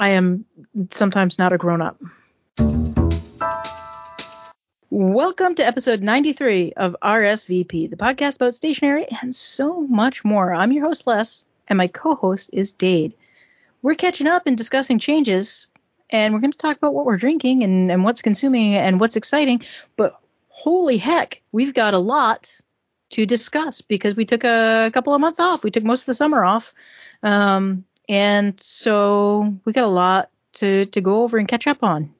I am sometimes not a grown up. Welcome to episode 93 of RSVP, the podcast about stationery and so much more. I'm your host, Les, and my co host is Dade. We're catching up and discussing changes, and we're going to talk about what we're drinking and, and what's consuming and what's exciting. But holy heck, we've got a lot to discuss because we took a couple of months off. We took most of the summer off. Um, and so we got a lot to, to go over and catch up on.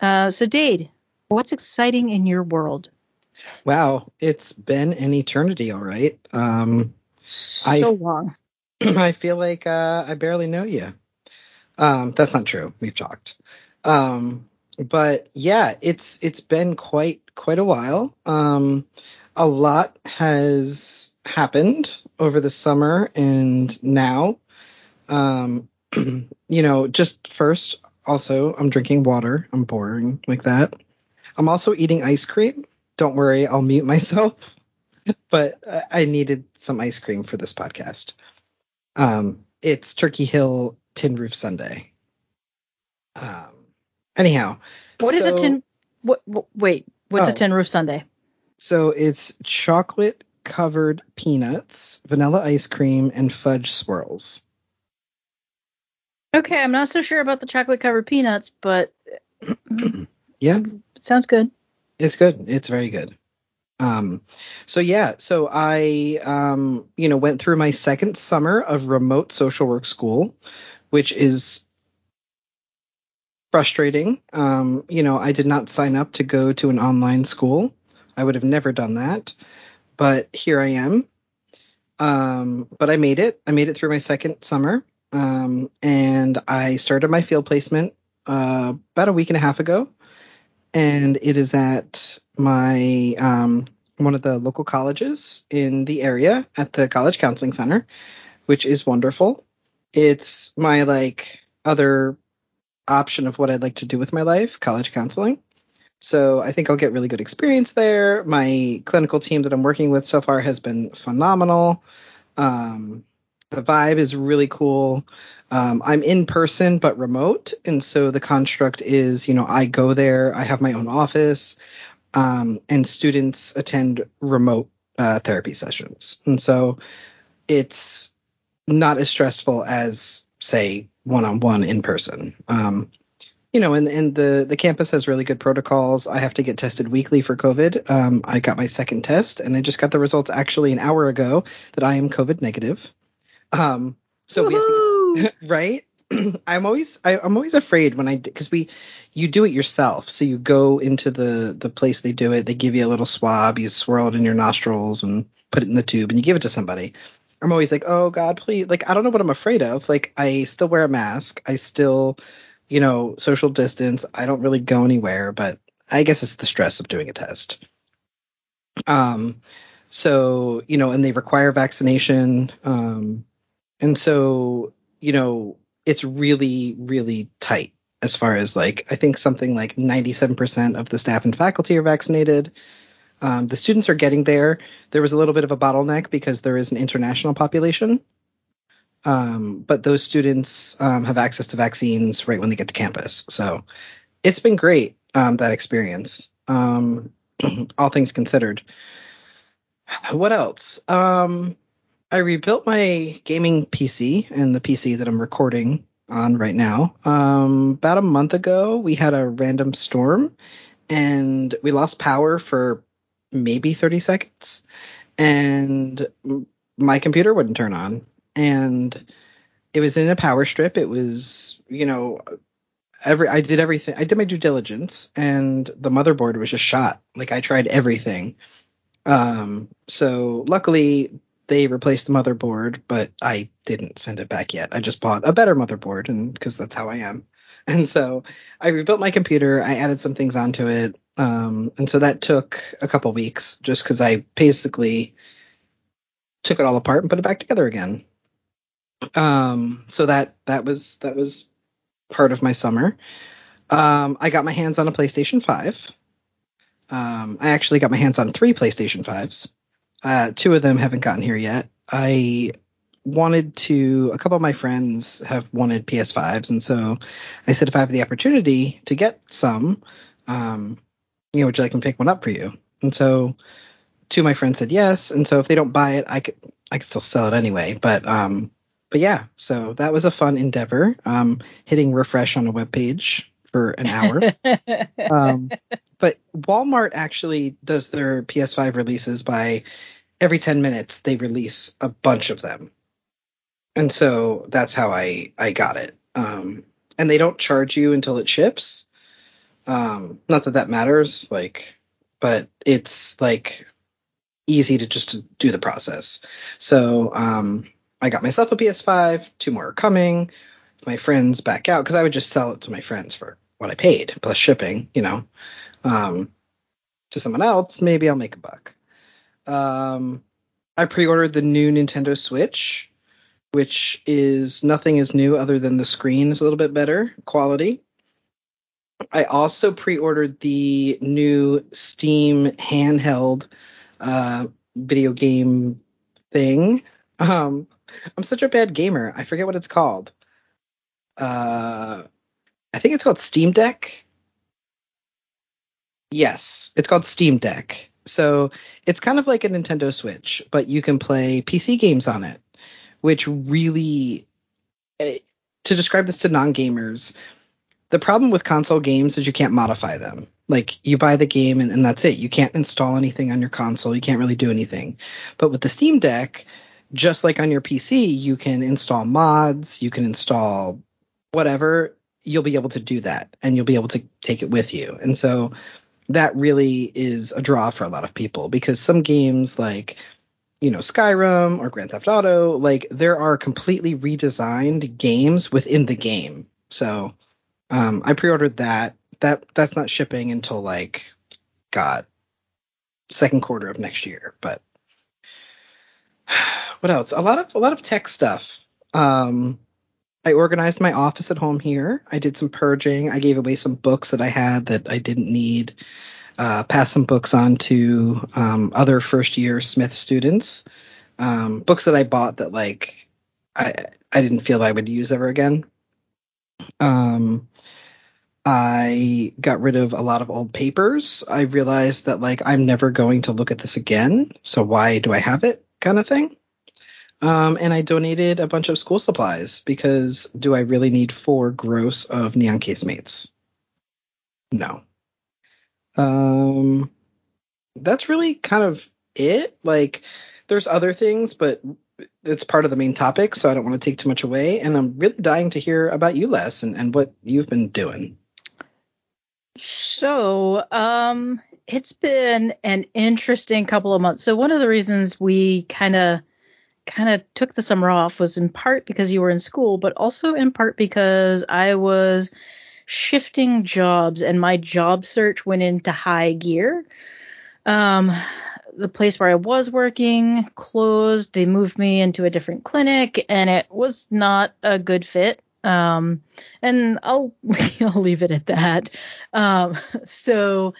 Uh, so, Dade, What's exciting in your world? Wow, it's been an eternity, all right. Um, so I, long. I feel like uh, I barely know you. Um, that's not true. We've talked. Um, but yeah, it's it's been quite quite a while. Um, a lot has happened over the summer and now. Um, you know, just first, also, I'm drinking water. I'm boring like that. I'm also eating ice cream. Don't worry, I'll mute myself. but I needed some ice cream for this podcast. Um, it's Turkey Hill Tin Roof Sundae. Um, anyhow, what is so, a tin? What, what, wait, what's oh, a tin roof Sundae? So it's chocolate covered peanuts, vanilla ice cream, and fudge swirls. Okay, I'm not so sure about the chocolate covered peanuts, but yeah, sounds good. It's good. It's very good. Um, so yeah, so I, um, you know, went through my second summer of remote social work school, which is frustrating. Um, you know, I did not sign up to go to an online school. I would have never done that, but here I am. Um, but I made it. I made it through my second summer. Um, and I started my field placement uh, about a week and a half ago and it is at my um, one of the local colleges in the area at the College Counseling Center, which is wonderful. It's my like other option of what I'd like to do with my life, college counseling. So I think I'll get really good experience there. My clinical team that I'm working with so far has been phenomenal. Um, the vibe is really cool. Um, I'm in person but remote, and so the construct is, you know, I go there, I have my own office, um, and students attend remote uh, therapy sessions, and so it's not as stressful as, say, one-on-one in person. Um, you know, and, and the, the campus has really good protocols. I have to get tested weekly for COVID. Um, I got my second test, and I just got the results actually an hour ago that I am COVID negative. Um, so Woo-hoo! we have to, right? I'm always I, am always afraid when I because we you do it yourself. So you go into the the place they do it. They give you a little swab. You swirl it in your nostrils and put it in the tube, and you give it to somebody. I'm always like, oh God, please. Like I don't know what I'm afraid of. Like I still wear a mask. I still, you know, social distance. I don't really go anywhere, but I guess it's the stress of doing a test. Um, so you know, and they require vaccination. Um, and so, you know, it's really, really tight as far as like, I think something like 97% of the staff and faculty are vaccinated. Um, the students are getting there. There was a little bit of a bottleneck because there is an international population. Um, but those students um, have access to vaccines right when they get to campus. So it's been great, um, that experience, um, all things considered. What else? Um, I rebuilt my gaming PC and the PC that I'm recording on right now. Um, about a month ago, we had a random storm and we lost power for maybe 30 seconds, and my computer wouldn't turn on. And it was in a power strip. It was, you know, every I did everything. I did my due diligence, and the motherboard was just shot. Like I tried everything. Um, so luckily they replaced the motherboard, but I didn't send it back yet. I just bought a better motherboard, and because that's how I am. And so I rebuilt my computer. I added some things onto it, um, and so that took a couple weeks, just because I basically took it all apart and put it back together again. Um, so that that was that was part of my summer. Um, I got my hands on a PlayStation Five. Um, I actually got my hands on three PlayStation Fives. Uh, two of them haven't gotten here yet. I wanted to. A couple of my friends have wanted PS5s, and so I said if I have the opportunity to get some, um, you know, would you like me to pick one up for you? And so two of my friends said yes, and so if they don't buy it, I could I could still sell it anyway. But um, but yeah, so that was a fun endeavor. Um, hitting refresh on a web page for an hour. um, but Walmart actually does their PS5 releases by every 10 minutes they release a bunch of them. And so that's how I I got it. Um, and they don't charge you until it ships. Um, not that that matters, like, but it's like easy to just to do the process. So um, I got myself a PS5. Two more are coming. My friends back out because I would just sell it to my friends for what I paid plus shipping. You know, um, to someone else, maybe I'll make a buck. Um, I pre-ordered the new Nintendo Switch, which is nothing is new other than the screen is a little bit better quality. I also pre-ordered the new Steam handheld uh, video game thing. Um, I'm such a bad gamer. I forget what it's called. Uh, I think it's called Steam Deck. Yes, it's called Steam Deck. So it's kind of like a Nintendo Switch, but you can play PC games on it, which really, eh, to describe this to non gamers, the problem with console games is you can't modify them. Like you buy the game and, and that's it. You can't install anything on your console. You can't really do anything. But with the Steam Deck, just like on your PC, you can install mods, you can install whatever. You'll be able to do that and you'll be able to take it with you. And so that really is a draw for a lot of people because some games like you know Skyrim or Grand Theft Auto like there are completely redesigned games within the game. So um, I pre-ordered that. That that's not shipping until like God second quarter of next year. But what else? A lot of a lot of tech stuff. Um, I organized my office at home here. I did some purging. I gave away some books that I had that I didn't need. Uh, passed some books on to um, other first year Smith students. Um, books that I bought that like I I didn't feel I would use ever again. Um, I got rid of a lot of old papers. I realized that like I'm never going to look at this again, so why do I have it? Kind of thing. Um, and I donated a bunch of school supplies because do I really need four gross of neon casemates? No. Um, that's really kind of it. Like, there's other things, but it's part of the main topic, so I don't want to take too much away. And I'm really dying to hear about you, Les, and, and what you've been doing. So, um, it's been an interesting couple of months. So one of the reasons we kind of kind of took the summer off was in part because you were in school, but also in part because I was shifting jobs and my job search went into high gear. Um, the place where I was working closed. They moved me into a different clinic and it was not a good fit. Um, and I'll, I'll leave it at that. Um, so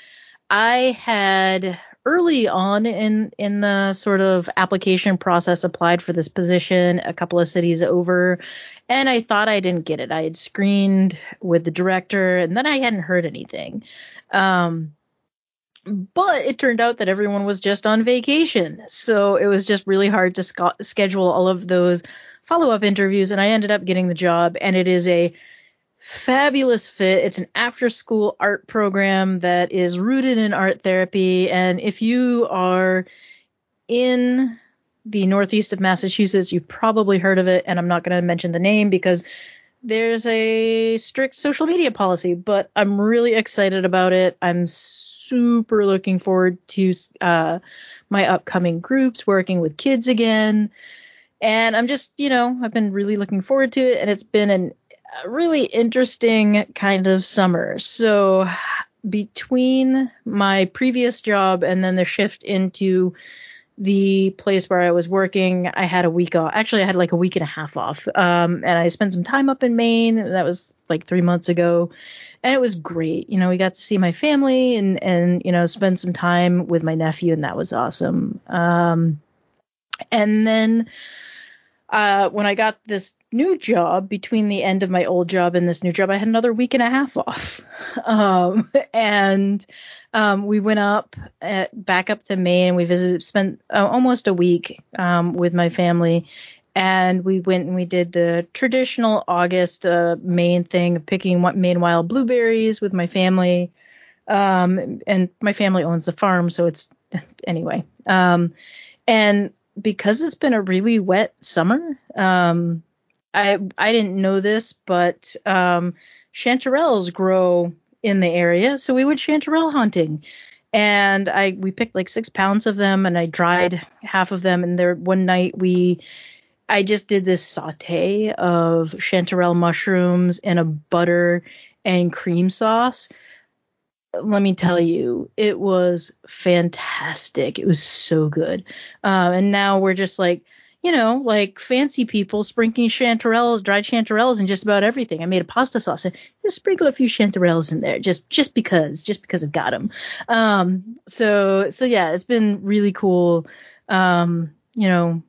I had early on in in the sort of application process applied for this position a couple of cities over and I thought I didn't get it. I had screened with the director and then I hadn't heard anything. Um, but it turned out that everyone was just on vacation. So it was just really hard to sc- schedule all of those follow up interviews and I ended up getting the job and it is a fabulous fit. It's an after school art program that is rooted in art therapy. And if you are in the northeast of Massachusetts, you've probably heard of it. And I'm not going to mention the name because there's a strict social media policy, but I'm really excited about it. I'm super looking forward to uh, my upcoming groups, working with kids again. And I'm just, you know, I've been really looking forward to it. And it's been an really interesting kind of summer. So between my previous job and then the shift into the place where I was working, I had a week off. Actually, I had like a week and a half off. Um, and I spent some time up in Maine. That was like three months ago. And it was great. You know, we got to see my family and, and, you know, spend some time with my nephew, and that was awesome. Um, and then uh, when I got this new job, between the end of my old job and this new job, I had another week and a half off. Um, and um, we went up at, back up to Maine. We visited, spent uh, almost a week um, with my family, and we went and we did the traditional August uh, Maine thing of picking Maine wild blueberries with my family. Um, and my family owns the farm, so it's anyway. Um, and because it's been a really wet summer, um, I I didn't know this, but um, chanterelles grow in the area, so we went chanterelle hunting. And I we picked like six pounds of them, and I dried half of them. And there one night we I just did this saute of chanterelle mushrooms in a butter and cream sauce. Let me tell you, it was fantastic. It was so good. Uh, and now we're just like, you know, like fancy people sprinkling chanterelles, dried chanterelles, and just about everything. I made a pasta sauce and just sprinkle a few chanterelles in there, just just because, just because I got them. Um, so so yeah, it's been really cool. Um, you know,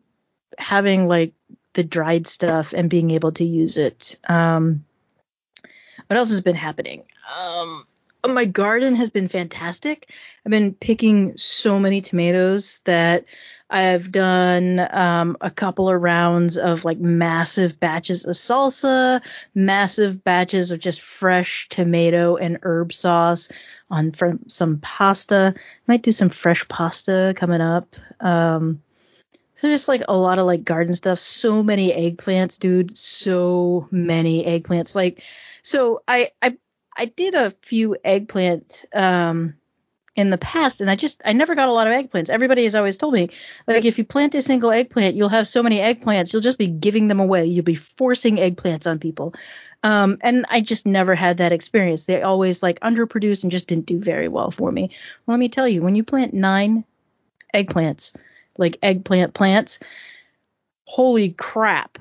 having like the dried stuff and being able to use it. Um, what else has been happening? Um, my garden has been fantastic. I've been picking so many tomatoes that I've done um, a couple of rounds of like massive batches of salsa, massive batches of just fresh tomato and herb sauce on from some pasta. Might do some fresh pasta coming up. Um, so just like a lot of like garden stuff. So many eggplants, dude. So many eggplants. Like, so I I I did a few eggplant um in the past and I just I never got a lot of eggplants. Everybody has always told me like if you plant a single eggplant, you'll have so many eggplants, you'll just be giving them away. You'll be forcing eggplants on people. Um, and I just never had that experience. They always like underproduced and just didn't do very well for me. Well, let me tell you, when you plant nine eggplants, like eggplant plants. Holy crap.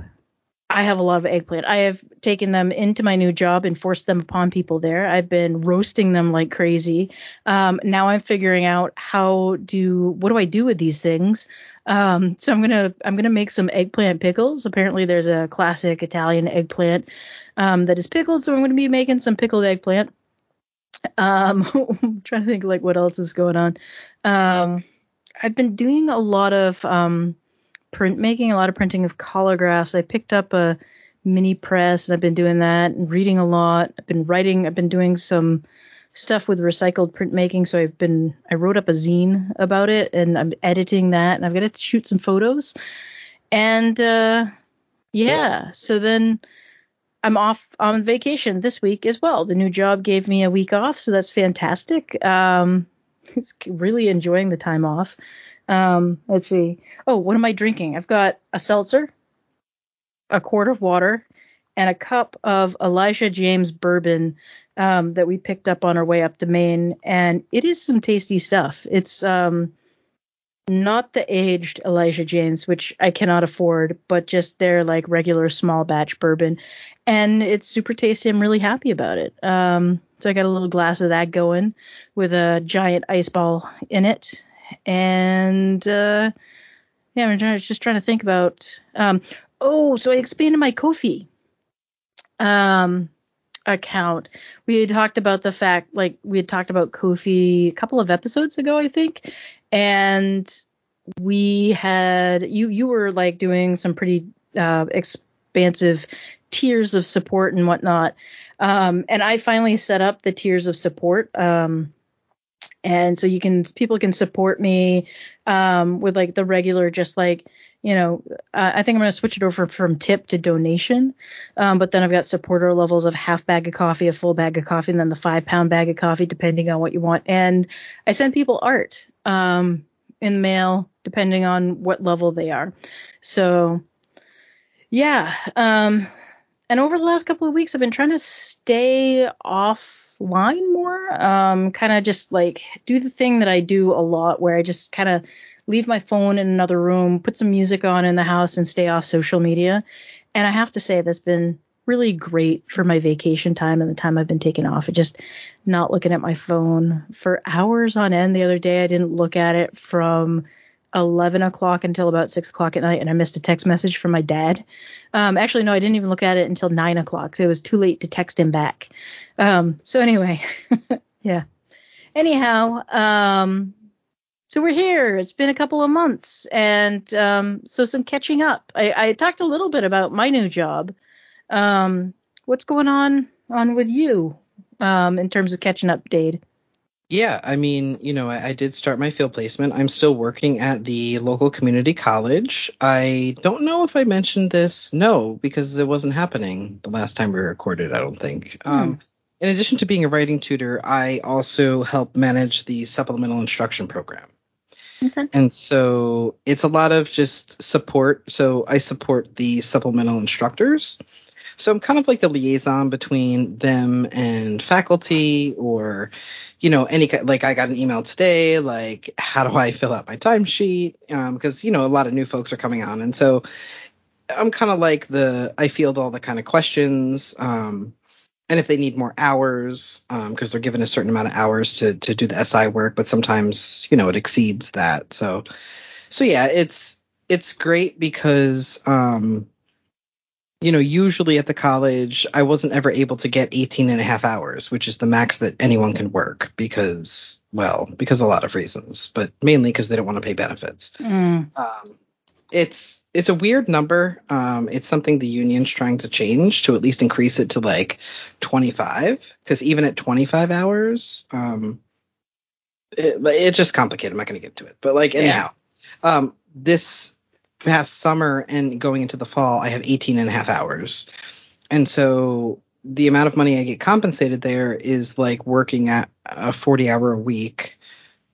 I have a lot of eggplant. I have taken them into my new job and forced them upon people there. I've been roasting them like crazy. Um, now I'm figuring out how do what do I do with these things. Um, so I'm gonna I'm gonna make some eggplant pickles. Apparently there's a classic Italian eggplant um, that is pickled, so I'm gonna be making some pickled eggplant. Um, I'm trying to think like what else is going on. Um, I've been doing a lot of um, printmaking, a lot of printing of collagraphs. I picked up a mini press and I've been doing that and reading a lot. I've been writing. I've been doing some stuff with recycled printmaking. So I've been I wrote up a zine about it and I'm editing that and I've got to shoot some photos. And uh, yeah, so then I'm off on vacation this week as well. The new job gave me a week off, so that's fantastic. Um, it's really enjoying the time off. Um, let's see. Oh, what am I drinking? I've got a seltzer, a quart of water, and a cup of Elijah James bourbon um, that we picked up on our way up to Maine, and it is some tasty stuff. It's um, not the aged Elijah James, which I cannot afford, but just their like regular small batch bourbon, and it's super tasty. I'm really happy about it. Um, so I got a little glass of that going with a giant ice ball in it. And uh, yeah, I'm trying, just trying to think about. Um, oh, so I expanded my Ko-fi um, account. We had talked about the fact, like we had talked about Ko-fi a couple of episodes ago, I think, and we had you you were like doing some pretty uh, expansive tiers of support and whatnot. Um, and I finally set up the tiers of support. Um, and so you can people can support me um, with like the regular, just like you know, uh, I think I'm going to switch it over from tip to donation. Um, but then I've got supporter levels of half bag of coffee, a full bag of coffee, and then the five pound bag of coffee, depending on what you want. And I send people art um, in mail, depending on what level they are. So, yeah. Um, and over the last couple of weeks, I've been trying to stay offline more. Um, kind of just like do the thing that I do a lot, where I just kind of leave my phone in another room, put some music on in the house, and stay off social media. And I have to say, that's been really great for my vacation time and the time I've been taking off. It just not looking at my phone for hours on end. The other day, I didn't look at it from 11 o'clock until about 6 o'clock at night, and I missed a text message from my dad. Um, actually, no, I didn't even look at it until 9 o'clock, so it was too late to text him back. Um, so, anyway, yeah. Anyhow, um, so we're here. It's been a couple of months, and um, so some catching up. I, I, talked a little bit about my new job. Um, what's going on on with you um, in terms of catching up, Dade? Yeah, I mean, you know, I, I, did start my field placement. I'm still working at the local community college. I don't know if I mentioned this. No, because it wasn't happening the last time we recorded, I don't think. Hmm. Um, in addition to being a writing tutor, I also help manage the supplemental instruction program. Okay. And so it's a lot of just support. So I support the supplemental instructors. So I'm kind of like the liaison between them and faculty or, you know, any like I got an email today, like how do I fill out my timesheet? Um, because, you know, a lot of new folks are coming on. And so I'm kind of like the, I field all the kind of questions. Um, and if they need more hours, because um, they're given a certain amount of hours to to do the SI work, but sometimes you know it exceeds that. So, so yeah, it's it's great because um, you know usually at the college I wasn't ever able to get 18 and a half hours, which is the max that anyone can work because well because a lot of reasons, but mainly because they don't want to pay benefits. Mm. Um, it's it's a weird number. Um, it's something the union's trying to change to at least increase it to like 25, because even at 25 hours, um, it, it's just complicated. I'm not going to get to it, but like anyhow, yeah. um, this past summer and going into the fall, I have 18 and a half hours, and so the amount of money I get compensated there is like working at a 40 hour a week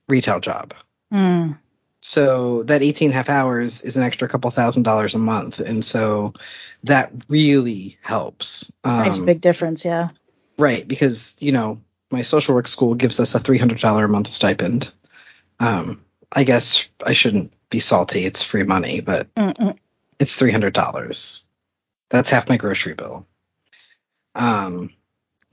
retail job. Mm. So that 18 and a half hours is an extra couple thousand dollars a month. And so that really helps. Um, Makes a big difference, yeah. Right, because, you know, my social work school gives us a $300 a month stipend. Um, I guess I shouldn't be salty. It's free money, but Mm-mm. it's $300. That's half my grocery bill. Um,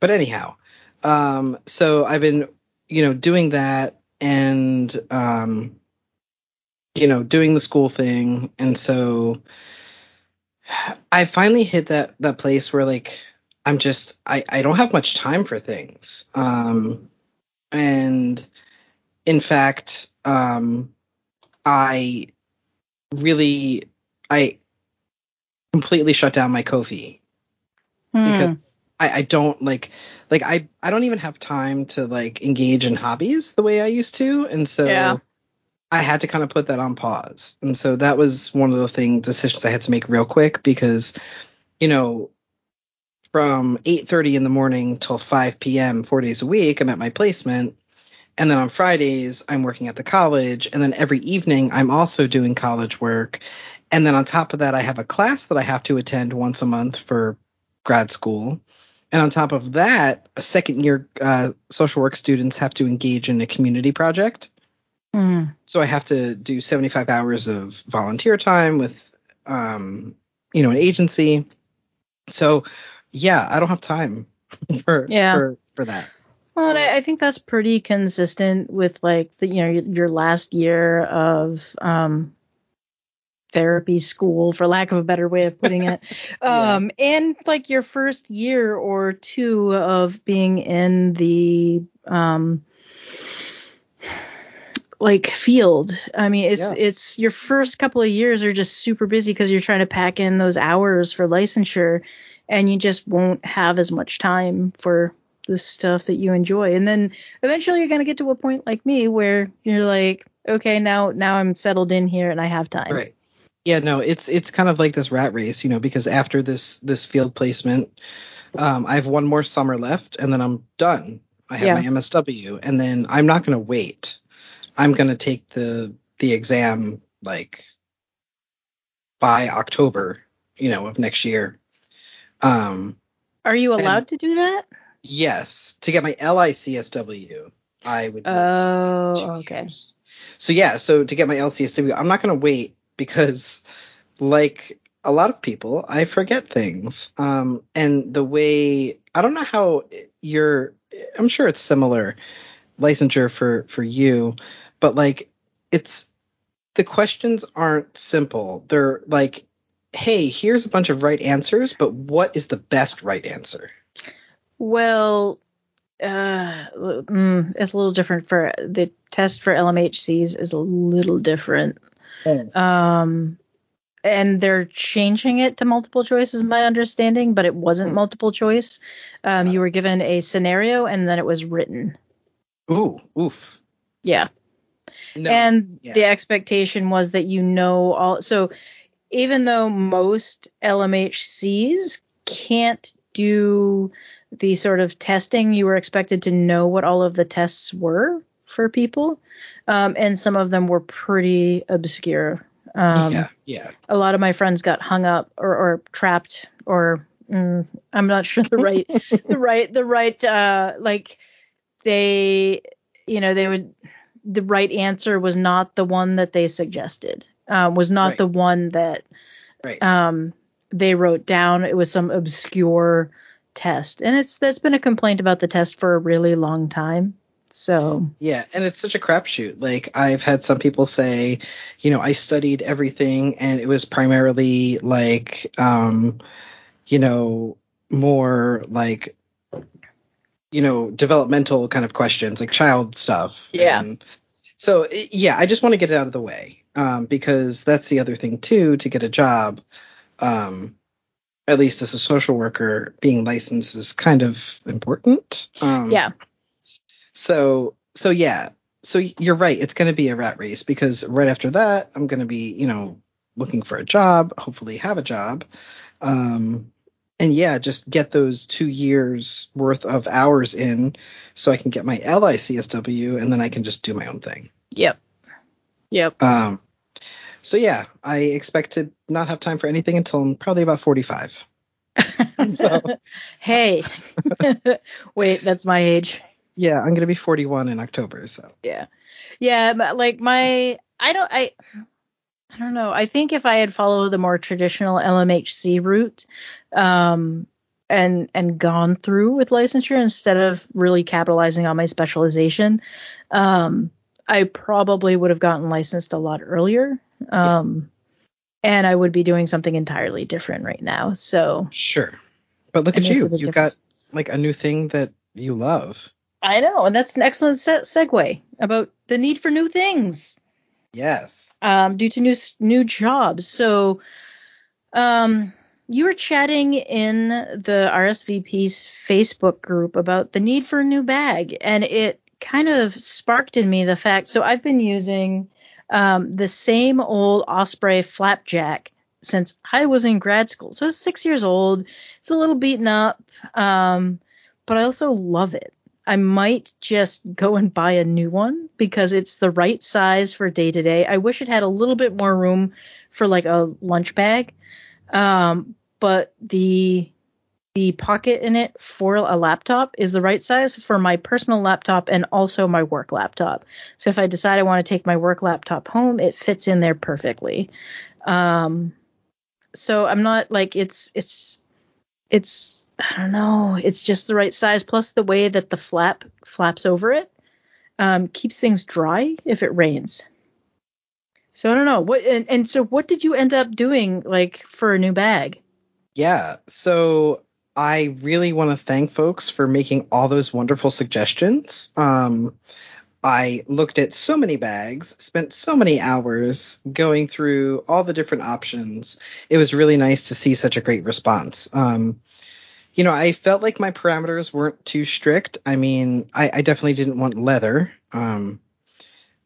but anyhow, um, so I've been, you know, doing that and, um, you know, doing the school thing. And so I finally hit that that place where like I'm just I I don't have much time for things. Um and in fact, um I really I completely shut down my Ko-fi hmm. because I, I don't like like I I don't even have time to like engage in hobbies the way I used to, and so yeah. I had to kind of put that on pause. And so that was one of the thing decisions I had to make real quick because, you know, from 8:30 in the morning till 5 p.m. 4 days a week I'm at my placement and then on Fridays I'm working at the college and then every evening I'm also doing college work and then on top of that I have a class that I have to attend once a month for grad school. And on top of that, a second year uh, social work students have to engage in a community project. Mm. So I have to do 75 hours of volunteer time with, um, you know, an agency. So yeah, I don't have time for yeah. for, for that. Well, and I, I, think that's pretty consistent with like the you know your, your last year of um, therapy school, for lack of a better way of putting it, yeah. um, and like your first year or two of being in the um, like field. I mean, it's yeah. it's your first couple of years are just super busy because you're trying to pack in those hours for licensure, and you just won't have as much time for the stuff that you enjoy. And then eventually you're gonna get to a point like me where you're like, okay, now now I'm settled in here and I have time. Right. Yeah, no, it's it's kind of like this rat race, you know, because after this this field placement, um, I have one more summer left and then I'm done. I have yeah. my MSW, and then I'm not gonna wait I'm going to take the the exam like by October, you know, of next year. Um, Are you allowed to do that? Yes, to get my LICSW, I would. Oh, okay. Years. So yeah, so to get my LCSW, I'm not going to wait because, like a lot of people, I forget things. Um, and the way I don't know how you're, I'm sure it's similar licensure for for you but like it's the questions aren't simple. They're like, hey, here's a bunch of right answers, but what is the best right answer? Well, uh, mm, it's a little different for the test for LMHCs is a little different. Um, and they're changing it to multiple choice, is my understanding, but it wasn't multiple choice. Um, you were given a scenario and then it was written. Ooh, oof. Yeah. No. and yeah. the expectation was that you know all so even though most LMHCs can't do the sort of testing you were expected to know what all of the tests were for people um, and some of them were pretty obscure um, yeah, yeah. a lot of my friends got hung up or, or trapped or mm, i'm not sure the right the right the right uh like they you know they would the right answer was not the one that they suggested um, was not Right. the one that Right. um they wrote down it was some obscure test and it's that's been a complaint about the test for a really long time so Yeah, and it's such a crapshoot. Like I've had some people say, you know, I studied everything and it was primarily like um, you know, more like you know, developmental kind of questions, like child stuff. Yeah. And so yeah, I just want to get it out of the way. Um, because that's the other thing too, to get a job, um, at least as a social worker, being licensed is kind of important. Um, yeah so so yeah. So you're right. It's going to be a rat race because right after that, I'm going to be you know looking for a job. Hopefully, have a job. Um, and yeah, just get those two years worth of hours in, so I can get my LICSW, and then I can just do my own thing. yep yep Um, so yeah, I expect to not have time for anything until I'm probably about 45. So- hey. Wait that's my age. Yeah, I'm gonna be 41 in October. So. Yeah. Yeah but, like my i don't i i don't know. I think if i had followed the more traditional lmhc route um and and gone through with licensure instead of really capitalizing on my specialization um i probably would have gotten licensed a lot earlier um and i would be doing something entirely different right now so sure. But look at you. You got like a new thing that you love. i know and that's an excellent se- segue about the need for new things Yes. um, due to new new jobs. So, um, you were chatting in the RSVP's Facebook group about the need for a new bag, and it kind of sparked in me the fact. So I've been using um, the same old Osprey flapjack since I was in grad school. So it's six years old. It's a little beaten up, um, but I also love it. I might just go and buy a new one because it's the right size for day to day. I wish it had a little bit more room for like a lunch bag. Um, but the the pocket in it for a laptop is the right size for my personal laptop and also my work laptop. So if I decide I want to take my work laptop home, it fits in there perfectly. Um, so I'm not like it's it's it's I don't know, it's just the right size. Plus the way that the flap flaps over it um, keeps things dry if it rains. So I don't know what and, and so what did you end up doing like for a new bag? Yeah. So I really want to thank folks for making all those wonderful suggestions. Um, I looked at so many bags, spent so many hours going through all the different options. It was really nice to see such a great response. Um, you know, I felt like my parameters weren't too strict. I mean, I, I definitely didn't want leather. Um,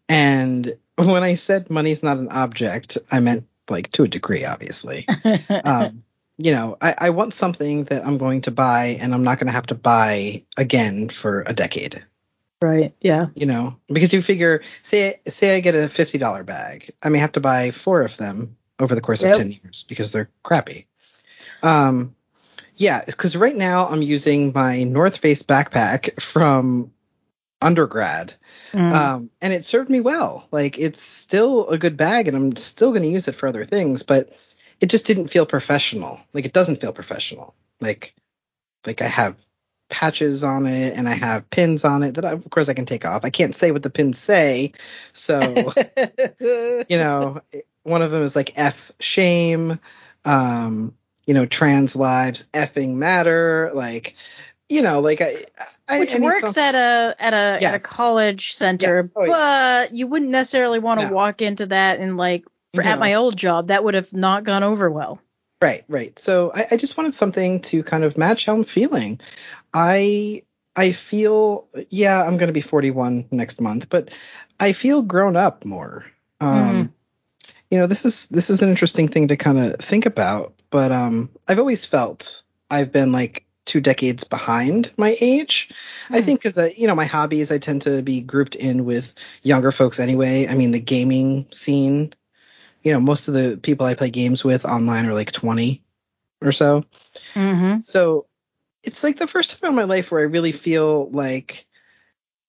and when I said money's not an object, I meant like to a degree, obviously. um, you know, I, I want something that I'm going to buy and I'm not going to have to buy again for a decade. right. Yeah. You know, because you figure, say, say I get a fifty dollar bag, I may have to buy four of them over the course Yep. of ten years because they're crappy. Um, yeah, because right now I'm using my North Face backpack from undergrad, Mm. um, and it served me well. Like it's still a good bag, and I'm still going to use it for other things, but it just didn't feel professional. Like it doesn't feel professional. Like like I have patches on it and I have pins on it that I, of course I can take off. I can't say what the pins say. So, you know, one of them is like F shame, um, you know, trans lives effing matter. Like, you know, like I, I which works at a at a at a college center, Yes. Oh, yeah. but you wouldn't necessarily want to No. walk into that and like for, at my old job that would have not gone over well. Right, right. So I, I just wanted something to kind of match how I'm feeling. I I feel yeah, I'm gonna be 41 next month, but I feel grown up more. Um, You know, this is this is an interesting thing to kind of think about, but um, I've always felt I've been like two decades behind my age. I Hmm. think because you know my hobbies, I tend to be grouped in with younger folks anyway. I mean, the gaming scene. You know, most of the people I play games with online are like 20 or so. Mm-hmm. So it's like the first time in my life where I really feel like,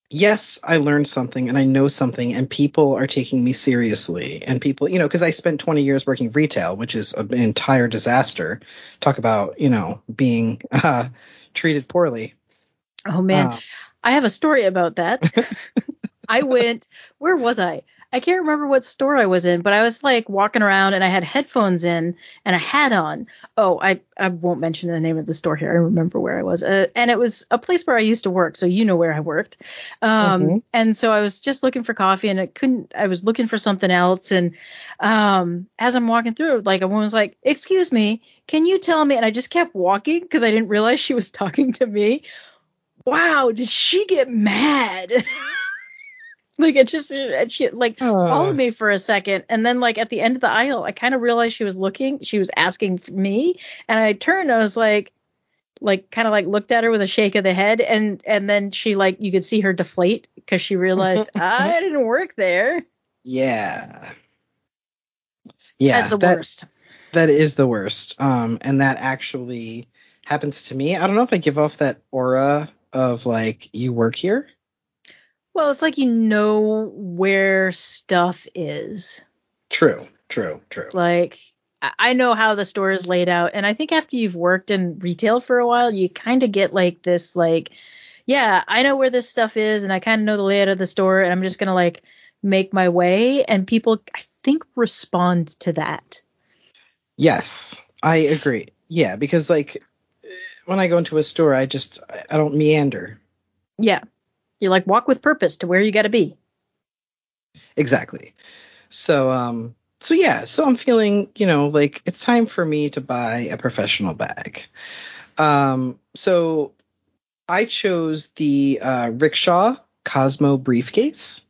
yes, I learned something and I know something, and people are taking me seriously. And people, you know, because I spent 20 years working retail, which is an entire disaster. Talk about, you know, being uh, treated poorly. Oh man, Uh, I have a story about that. I went, where was I? I can't remember what store I was in, but I was like walking around and I had headphones in and a hat on. Oh, I, I won't mention the name of the store here. I remember where I was. Uh, and it was a place where I used to work, so you know where I worked. Um, Mhm. And so I was just looking for coffee and I couldn't, I was looking for something else. And um, as I'm walking through, like a woman was like, Excuse me, can you tell me? And I just kept walking because I didn't realize she was talking to me wow, did she get mad? like it just and she like Uh. followed me for a second and then like at the end of the aisle I kind of realized she was looking she was asking for me and I turned I was like like kind of like looked at her with a shake of the head and and then she like you could see her deflate because she realized I didn't work there. yeah. Yeah. That's the that- worst. That is the worst. Um, and that actually happens to me. I don't know if I give off that aura of like you work here. Well, it's like you know where stuff is. True, true, true. Like I- know how the store is laid out, and I think after you've worked in retail for a while, you kind of get like this, like, yeah, I know where this stuff is, and I kind of know the layout of the store, and I'm just gonna like make my way, and people, I think, respond to that. Yes, I agree. Yeah, because like when I go into a store, I just I don't meander. Yeah, you like walk with purpose to where you got to be. Exactly. So um so yeah, so I'm feeling, you know, like it's time for me to buy a professional bag. Um so I chose the uh Rickshaw Cosmo briefcase.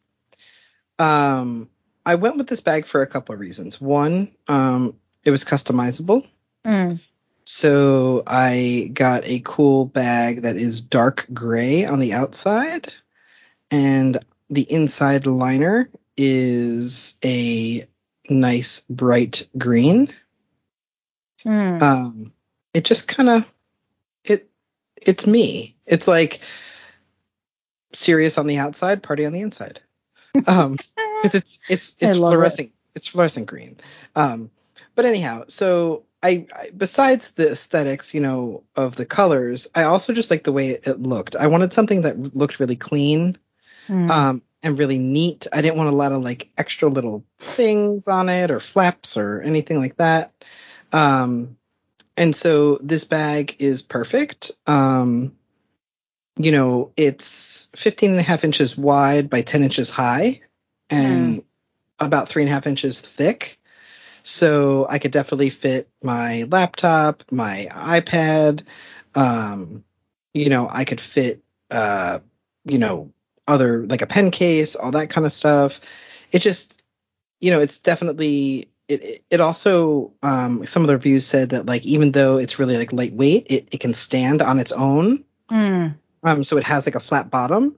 Um I went with this bag for a couple of reasons. One, um it was customizable. Mm. So I got a cool bag that is dark gray on the outside, and the inside liner is a nice bright green. Mm. Um, it just kind of it it's me. It's like serious on the outside, party on the inside. Um, because it's it's it's love it. it's fluorescent green. Um, but anyhow, so I, I besides the aesthetics, you know, of the colors, I also just like the way it, it looked. I wanted something that looked really clean, Mm. um, and really neat. I didn't want a lot of like extra little things on it or flaps or anything like that. Um, and so this bag is perfect. Um, you know, it's 15 and a half inches wide by 10 inches high and about three and a half inches thick. So I could definitely fit my laptop, my iPad. Um, you know, I could fit, uh, you know, other like a pen case, all that kind of stuff. It just, you know, it's definitely. It, it- also um, some of the reviews said that like even though it's really like lightweight, it, it can stand on its own. Mm. Um, so it has like a flat bottom,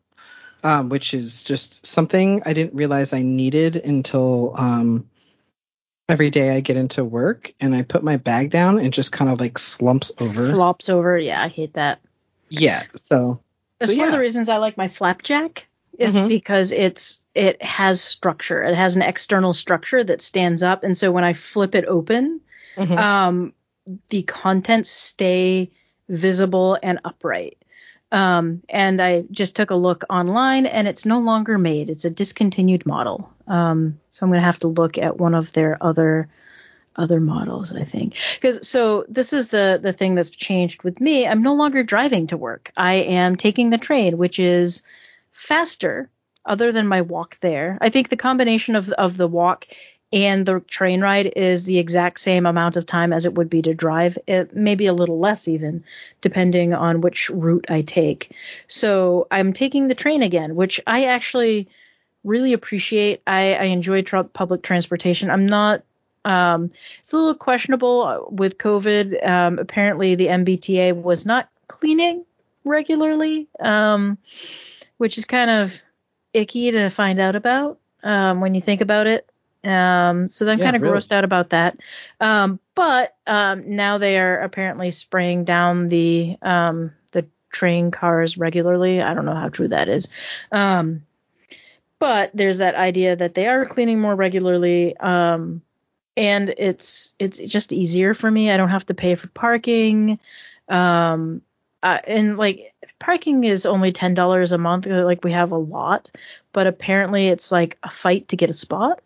um, which is just something I didn't realize I needed until um, every day I get into work and I put my bag down and just kind of like slumps over. Flops over. Yeah, I hate that. Yeah. So That's So, one of the reasons I like my flapjack is Mhm. because it's it has structure. It has an external structure that stands up, and so when I flip it open, Mhm. um, the contents stay visible and upright. Um, and I just took a look online, and it's no longer made. It's a discontinued model. Um, so I'm going to have to look at one of their other other models, I think. Because so this is the the thing that's changed with me. I'm no longer driving to work. I am taking the train, which is faster. Other than my walk there, I think the combination of of the walk and the train ride is the exact same amount of time as it would be to drive. It maybe a little less even, depending on which route I take. So I'm taking the train again, which I actually really appreciate. I, I enjoy tra- public transportation. I'm not um, it's a little questionable with COVID. Um, apparently, the MBTA was not cleaning regularly, um, which is kind of icky to find out about um, when you think about it. Um, so I'm yeah, kind of really. grossed out about that. Um, but now they are apparently spraying down the the train cars regularly. I don't know how true that is. but there's that idea that they are cleaning more regularly. Um, and it's it's just easier for me. I don't have to pay for parking. Um, uh, and like parking is only ten dollars a month. Uh, like we have a lot, but apparently it's like a fight to get a spot.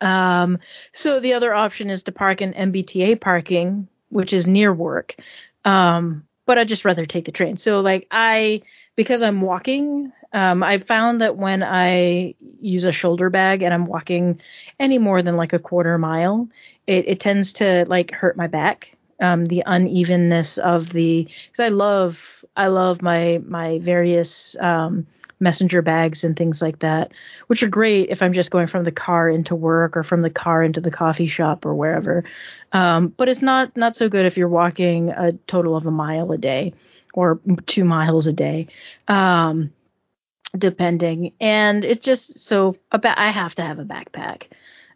Um, so the other option is to park in MBTA parking, which is near work. Um, but I'd just rather take the train. So like I because I'm walking, um, I've found that when I use a shoulder bag and I'm walking any more than like a quarter mile, it, it tends to like hurt my back. Um, the unevenness of the because I love I love my my various um, messenger bags and things like that, which are great if I'm just going from the car into work or from the car into the coffee shop or wherever. Um, but it's not not so good if you're walking a total of a mile a day or two miles a day. Um, depending. And it's just so about I have to have a backpack.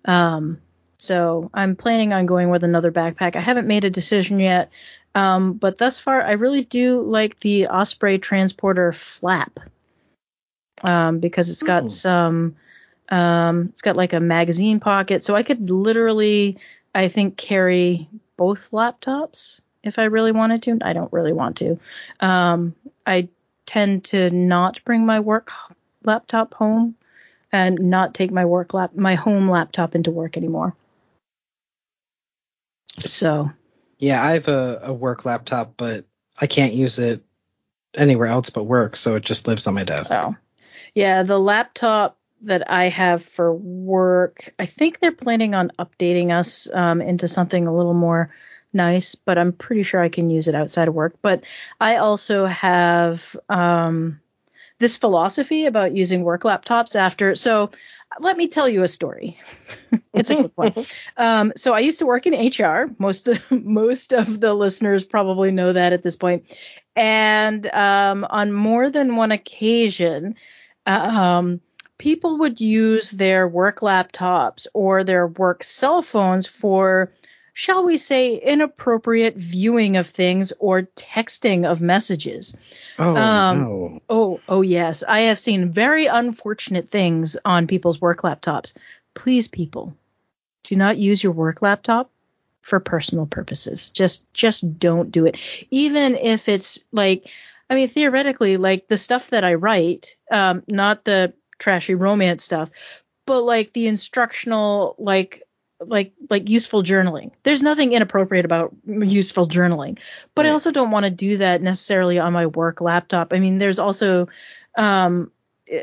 Um, so I'm planning on going with another backpack. I haven't made a decision yet. Um, but thus far, I really do like the Osprey Transporter flap um, because it's got Ooh. some, um, it's got like a magazine pocket, so I could literally, I think, carry both laptops if I really wanted to. I don't really want to. Um, I tend to not bring my work laptop home and not take my work lap my home laptop into work anymore. So yeah, I have a, a work laptop, but I can't use it anywhere else but work, so it just lives on my desk. Oh. Yeah, the laptop that I have for work, I think they're planning on updating us um, into something a little more nice, but I'm pretty sure I can use it outside of work. But I also have um, this philosophy about using work laptops after. So let me tell you a story. it's a quick one. Um, so I used to work in HR. Most of, most of the listeners probably know that at this point. And um, on more than one occasion, um, people would use their work laptops or their work cell phones for shall we say, inappropriate viewing of things or texting of messages. Oh, um, no. Oh, oh, yes. I have seen very unfortunate things on people's work laptops. Please, people, do not use your work laptop for personal purposes. Just, just don't do it. Even if it's like, I mean, theoretically, like the stuff that I write, um, not the trashy romance stuff, but like the instructional, like like like useful journaling. There's nothing inappropriate about useful journaling, but right. I also don't want to do that necessarily on my work laptop. I mean, there's also um,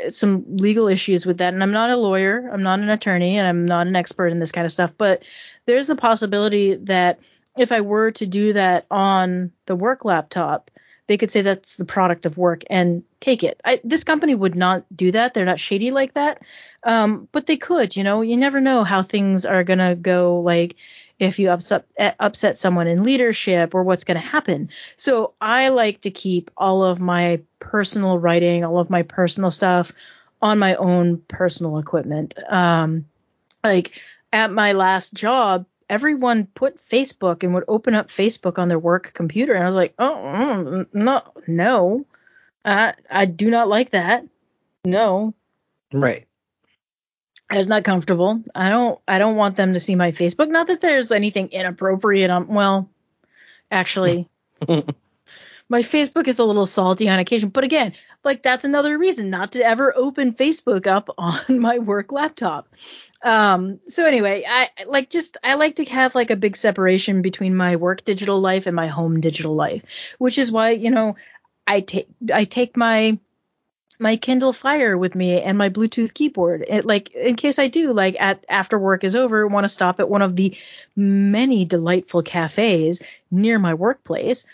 some legal issues with that, and I'm not a lawyer, I'm not an attorney, and I'm not an expert in this kind of stuff. But there's a possibility that if I were to do that on the work laptop, they could say that's the product of work and take it. I, this company would not do that. They're not shady like that. Um, but they could, you know, you never know how things are going to go. Like if you upset, upset someone in leadership or what's going to happen. So I like to keep all of my personal writing, all of my personal stuff on my own personal equipment. Um, like at my last job, everyone put Facebook and would open up Facebook on their work computer, and I was like, oh, mm, no, no, I I do not like that. No. Right. It's not comfortable. I don't I don't want them to see my Facebook. Not that there's anything inappropriate on well, actually. my Facebook is a little salty on occasion, but again, like that's another reason not to ever open Facebook up on my work laptop. Um, so anyway, I like just I like to have like a big separation between my work digital life and my home digital life, which is why, you know, I take I take my my Kindle Fire with me and my Bluetooth keyboard. It, like in case I do like at after work is over, want to stop at one of the many delightful cafes near my workplace.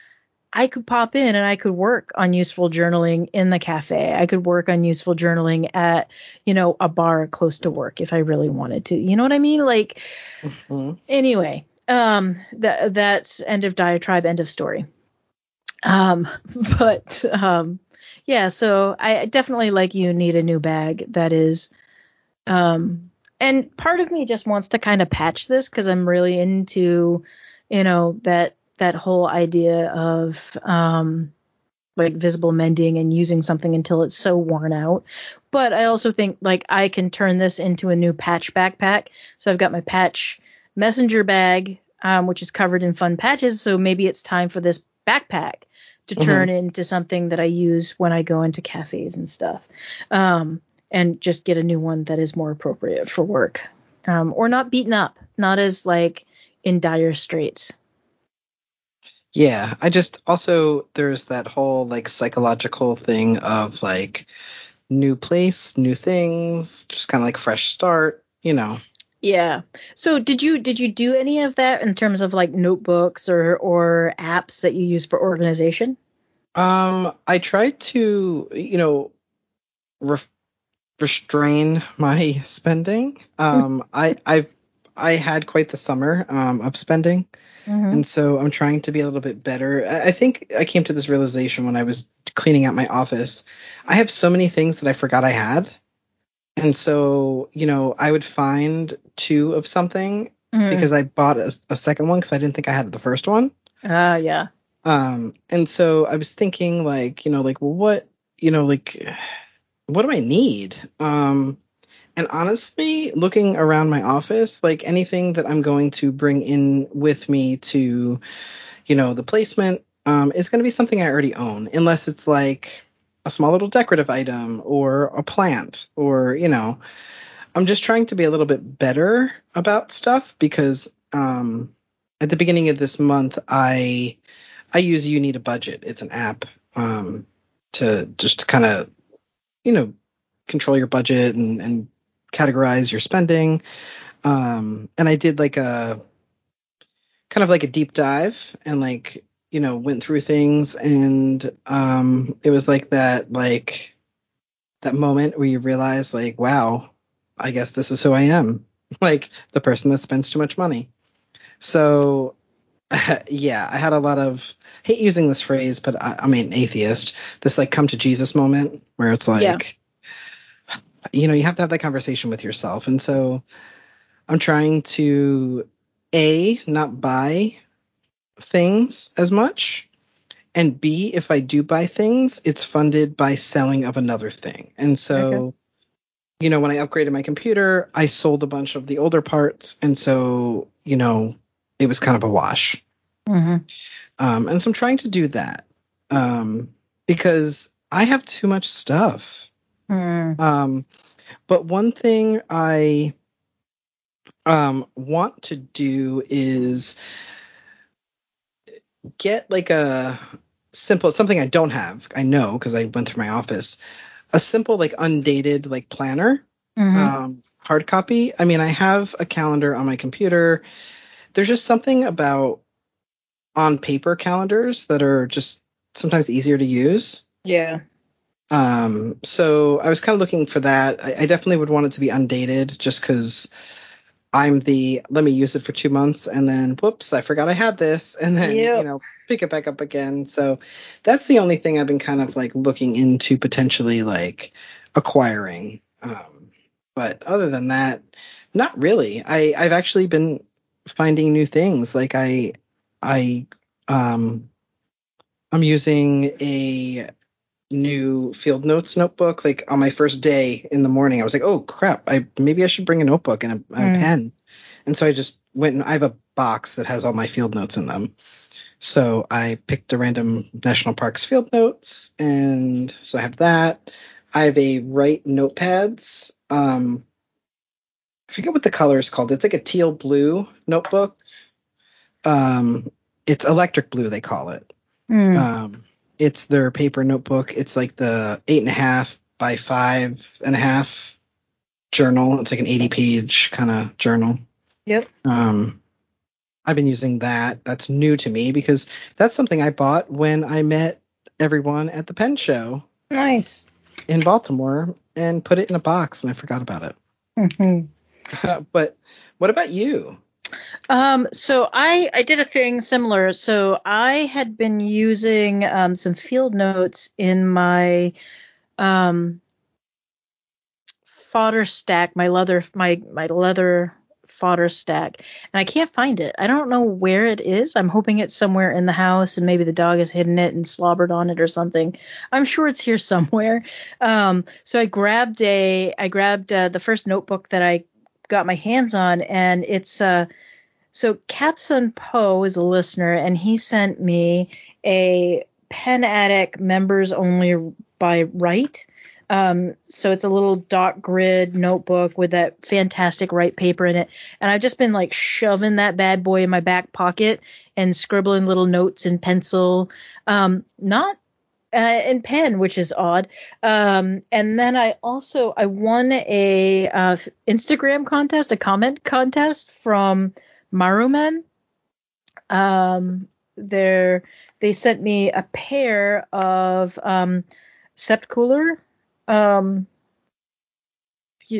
I could pop in and I could work on useful journaling in the cafe. I could work on useful journaling at, you know, a bar close to work if I really wanted to. You know what I mean? Like, mm-hmm. anyway, um, that that's end of diatribe, end of story. Um, but um, yeah, so I definitely like you need a new bag that is, um, and part of me just wants to kind of patch this because I'm really into, you know, that that whole idea of um, like visible mending and using something until it's so worn out. But I also think like I can turn this into a new patch backpack. So I've got my patch messenger bag, um, which is covered in fun patches. So maybe it's time for this backpack to mm-hmm. turn into something that I use when I go into cafes and stuff. Um, and just get a new one that is more appropriate for work. Um, or not beaten up, not as like in dire straits. Yeah, I just also there's that whole like psychological thing of like new place, new things, just kind of like fresh start, you know. Yeah. So did you did you do any of that in terms of like notebooks or or apps that you use for organization? Um, I tried to, you know, re- restrain my spending. Um, I I I had quite the summer um, of spending. Mm-hmm. And so I'm trying to be a little bit better. I think I came to this realization when I was cleaning out my office. I have so many things that I forgot I had. And so, you know, I would find two of something mm-hmm. because I bought a, a second one because I didn't think I had the first one. Ah, uh, yeah. Um, and so I was thinking, like, you know, like, well, what, you know, like, what do I need? Um, and honestly, looking around my office, like anything that I'm going to bring in with me to, you know, the placement, um, is going to be something I already own, unless it's like a small little decorative item or a plant or, you know, I'm just trying to be a little bit better about stuff because, um, at the beginning of this month, I, I use You Need a Budget. It's an app, um, to just kind of, you know, control your budget and, and categorize your spending. Um, and I did like a kind of like a deep dive and like you know went through things and um, it was like that like that moment where you realize like wow I guess this is who I am like the person that spends too much money. So yeah, I had a lot of hate using this phrase, but I, I mean atheist. This like come to Jesus moment where it's like. Yeah you know, you have to have that conversation with yourself. And so I'm trying to A, not buy things as much. And B, if I do buy things, it's funded by selling of another thing. And so, okay. you know, when I upgraded my computer, I sold a bunch of the older parts. And so, you know, it was kind of a wash. Mm-hmm. Um, and so I'm trying to do that um, because I have too much stuff. Mm. Um, but one thing I um, want to do is get like a simple something I don't have. I know because I went through my office. A simple like undated like planner, mm-hmm. um, hard copy. I mean, I have a calendar on my computer. There's just something about on paper calendars that are just sometimes easier to use. Yeah. Um, so I was kind of looking for that. I, I definitely would want it to be undated just because I'm the let me use it for two months and then whoops, I forgot I had this and then yep. you know pick it back up again. So that's the only thing I've been kind of like looking into potentially like acquiring. Um, but other than that, not really. I I've actually been finding new things. Like I I um I'm using a new field notes notebook like on my first day in the morning i was like oh crap i maybe i should bring a notebook and a, mm. a pen and so i just went and i have a box that has all my field notes in them So I picked a random national parks field notes, and so I have that. I have a Write notepads. Um, I forget what the color is called. It's like a teal blue notebook. Um, it's electric blue they call it. Mm. Um, it's their paper notebook. It's like the eight and a half by five and a half journal. It's like an 80 page kind of journal. yep. Um, I've been using that. That's new to me because that's something I bought when I met everyone at the pen show Nice. in Baltimore and put it in a box and I forgot about it. Mm-hmm. but what about you? Um, so I I did a thing similar. So I had been using um, some field notes in my um, Fodderstack, my leather my my leather Fodderstack, and I can't find it. I don't know where it is. I'm hoping it's somewhere in the house, and maybe the dog has hidden it and slobbered on it or something. I'm sure it's here somewhere. Um, so I grabbed a I grabbed uh, the first notebook that I got my hands on, and it's uh so Capson Poe is a listener, and he sent me a Pen Addict members only by Write. Um, so it's a little dot grid notebook with that fantastic Write paper in it, and I've just been like shoving that bad boy in my back pocket and scribbling little notes in pencil. Um, not uh, in pen, which is odd. Um, and then I also I won a uh, Instagram contest, a comment contest from Maruman. Um, they they sent me a pair of um, Septcouleur um,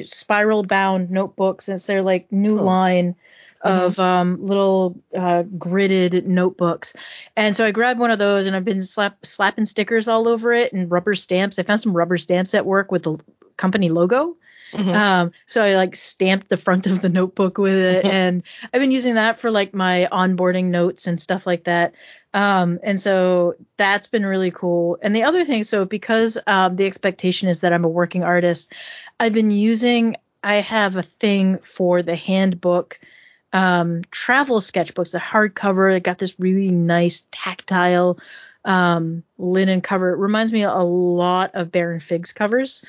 spiral bound notebooks. It's their like new Oh. line of um, little uh, gridded notebooks. And so I grabbed one of those and I've been slap, slapping stickers all over it and rubber stamps. I found some rubber stamps at work with the company logo. Mhm. Um, so I like stamped the front of the notebook with it, and I've been using that for like my onboarding notes and stuff like that. Um, and so that's been really cool. And the other thing, so because um, the expectation is that I'm a working artist, I've been using. I have a thing for the handbook um, travel sketchbooks, the hardcover. It got this really nice tactile um, linen cover. It reminds me a lot of Baron Figs covers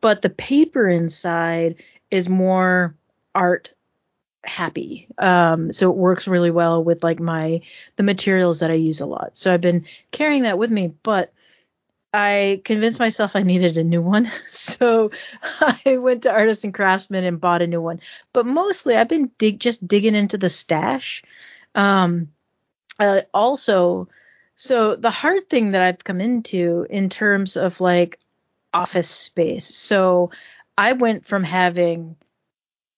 but the paper inside is more art happy. Um so it works really well with like my the materials that i use a lot. So i've been carrying that with me but i convinced myself i needed a new one. So i went to artists and craftsmen and bought a new one. But mostly i've been dig- just digging into the stash. Um uh, also so the hard thing that i've come into in terms of like office space. So I went from having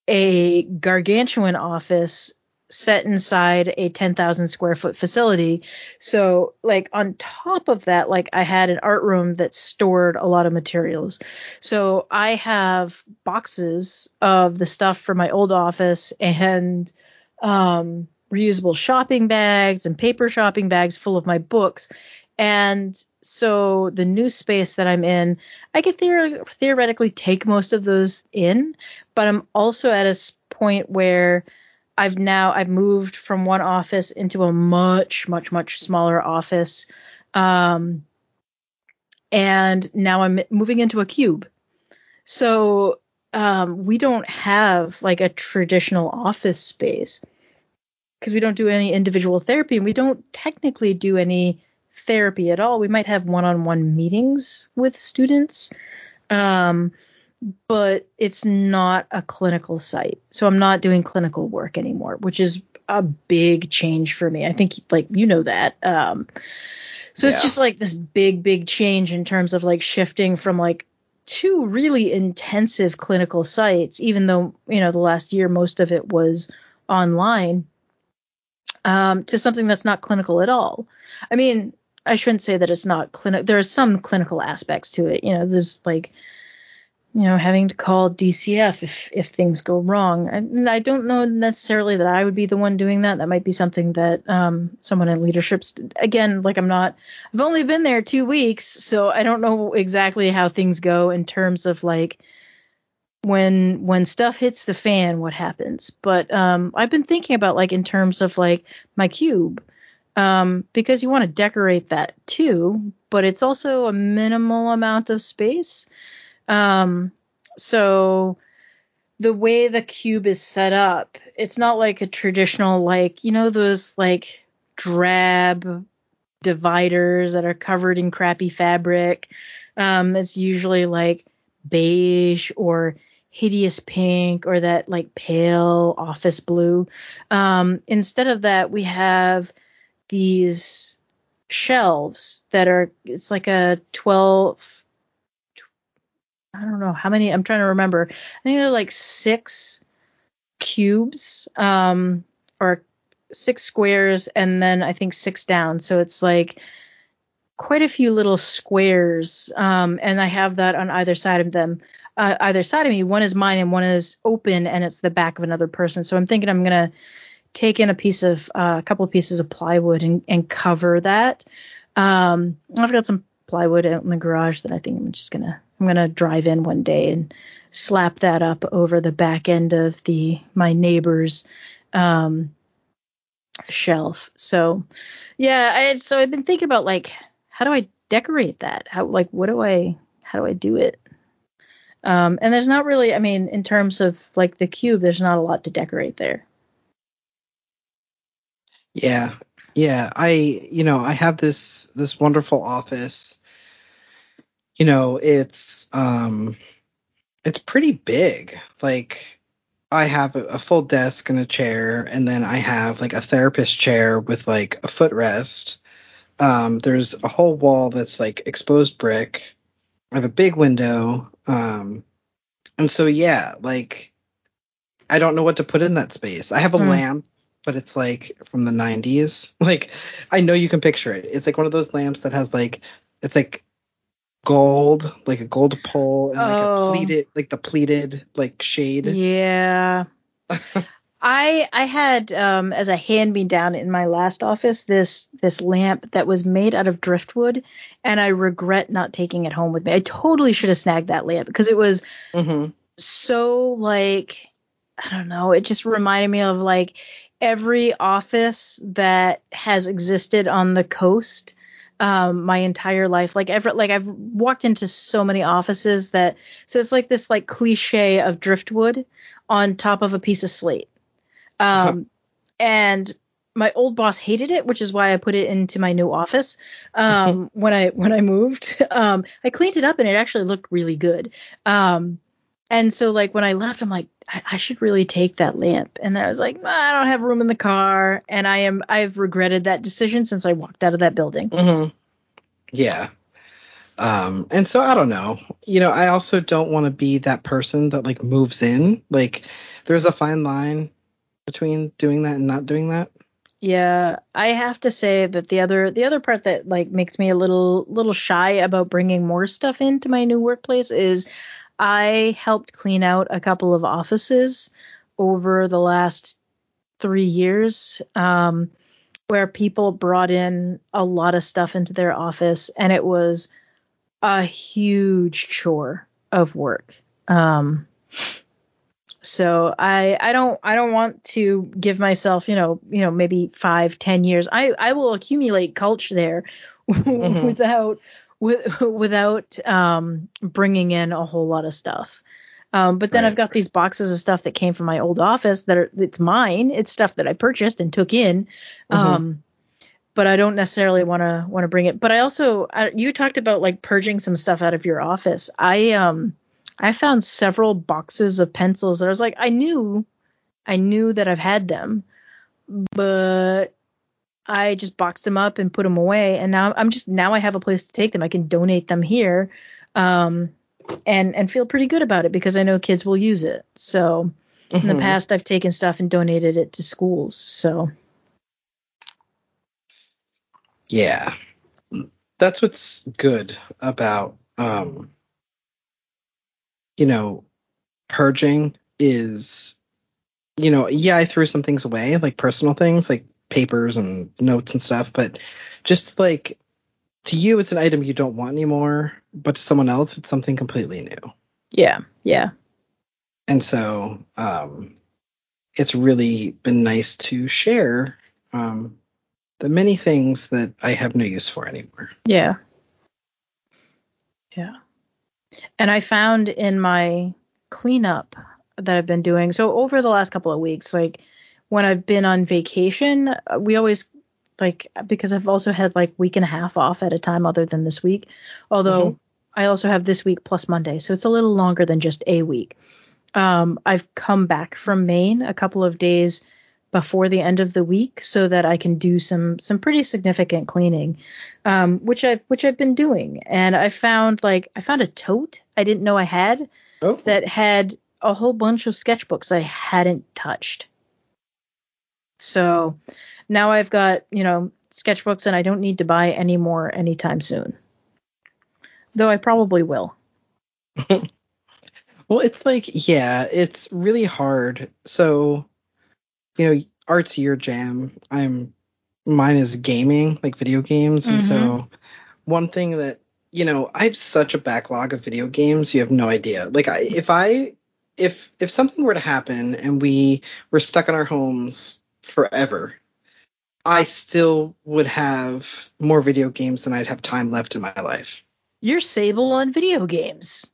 a gargantuan office set inside a 10,000 square foot facility. So like on top of that, like I had an art room that stored a lot of materials. So I have boxes of the stuff from my old office and um, reusable shopping bags and paper shopping bags full of my books. And so the new space that I'm in, I could theor- theoretically take most of those in, but I'm also at a point where I've now I've moved from one office into a much much much smaller office, um, and now I'm moving into a cube. So um, we don't have like a traditional office space because we don't do any individual therapy and we don't technically do any therapy at all. We might have one-on-one meetings with students, um, but it's not a clinical site. So I'm not doing clinical work anymore, which is a big change for me. I think like you know that. Um, so it's just like this big, big change in terms of like shifting from like two really intensive clinical sites, even though you know the last year most of it was online, um, to something that's not clinical at all. I mean, I shouldn't say that it's not clinical. There are some clinical aspects to it. You know, there's like, you know, having to call DCF if if things go wrong. And I don't know necessarily that I would be the one doing that. That might be something that um, someone in leadership. Again, like I'm not. I've only been there two weeks, so I don't know exactly how things go in terms of like when when stuff hits the fan, what happens. But um, I've been thinking about like in terms of like my cube um, because you want to decorate that too, but it's also a minimal amount of space. Um, so the way the cube is set up, it's not like a traditional like you know those like drab dividers that are covered in crappy fabric. Um, it's usually like beige or hideous pink or that like pale office blue. Um, instead of that, we have these shelves that are it's like a 12 I don't know how many I'm trying to remember. I think they're like six cubes um or six squares and then I think six down. So it's like quite a few little squares um and I have that on either side of them. Uh, either side of me, one is mine and one is open and it's the back of another person. So I'm thinking I'm going to take in a piece of uh, a couple of pieces of plywood and, and cover that. Um, I've got some plywood out in the garage that I think I'm just gonna I'm gonna drive in one day and slap that up over the back end of the my neighbor's um, shelf. So yeah, I so I've been thinking about like how do I decorate that? How like what do I how do I do it? Um, and there's not really I mean in terms of like the cube, there's not a lot to decorate there. Yeah. Yeah, I you know, I have this this wonderful office. You know, it's um it's pretty big. Like I have a, a full desk and a chair and then I have like a therapist chair with like a footrest. Um there's a whole wall that's like exposed brick. I have a big window. Um and so yeah, like I don't know what to put in that space. I have a mm. lamp but it's like from the 90s. Like I know you can picture it. It's like one of those lamps that has like it's like gold, like a gold pole and like oh. a pleated like the pleated like shade. Yeah. I I had um as a hand me down in my last office this this lamp that was made out of driftwood and I regret not taking it home with me. I totally should have snagged that lamp because it was mm-hmm. so like I don't know, it just reminded me of like every office that has existed on the coast um, my entire life. Like ever, like I've walked into so many offices that so it's like this like cliche of driftwood on top of a piece of slate. Um, uh-huh. and my old boss hated it, which is why I put it into my new office. Um, when I when I moved, um, I cleaned it up and it actually looked really good. Um, and so like when I left, I'm like, I, I, should really take that lamp. And then I was like, I don't have room in the car, and I am I've regretted that decision since I walked out of that building. Mm-hmm. Yeah. Um, and so I don't know. You know, I also don't want to be that person that like moves in. Like, there's a fine line between doing that and not doing that. Yeah, I have to say that the other the other part that like makes me a little little shy about bringing more stuff into my new workplace is I helped clean out a couple of offices over the last three years um, where people brought in a lot of stuff into their office, and it was a huge chore of work. Um, so I I don't I don't want to give myself you know you know maybe five ten years. I I will accumulate culture there mm-hmm. without with, without um, bringing in a whole lot of stuff. Um, but then right. I've got these boxes of stuff that came from my old office that are it's mine. It's stuff that I purchased and took in. Mm-hmm. Um, but I don't necessarily want to want to bring it. But I also I, you talked about like purging some stuff out of your office. I um I found several boxes of pencils that I was like I knew I knew that I've had them, but I just boxed them up and put them away, and now I'm just now I have a place to take them. I can donate them here, um, and and feel pretty good about it because I know kids will use it. So mm-hmm. in the mm-hmm. past, I've taken stuff and donated it to schools. So yeah, that's what's good about um, you know purging is you know yeah I threw some things away like personal things like papers and notes and stuff, but just like to you, it's an item you don't want anymore, but to someone else, it's something completely new. Yeah, yeah. And so, um, it's really been nice to share, um, the many things that I have no use for anymore. Yeah. Yeah. And I found in my cleanup that I've been doing, so over the last couple of weeks, like when I've been on vacation, uh, we always like because I've also had like week and a half off at a time other than this week. Although mm-hmm. I also have this week plus Monday, so it's a little longer than just a week. Um, I've come back from Maine a couple of days before the end of the week so that I can do some some pretty significant cleaning, um, which I which I've been doing. And I found like I found a tote I didn't know I had oh. that had a whole bunch of sketchbooks I hadn't touched. So now I've got you know sketchbooks and I don't need to buy any more anytime soon. Though I probably will. well, it's like yeah, it's really hard. So you know, art's your jam. I'm mine is gaming, like video games, and mm-hmm. so one thing that you know, I have such a backlog of video games. You have no idea. Like, I, if I if if something were to happen and we were stuck in our homes forever, I still would have more video games than I'd have time left in my life. You're Sable on video games.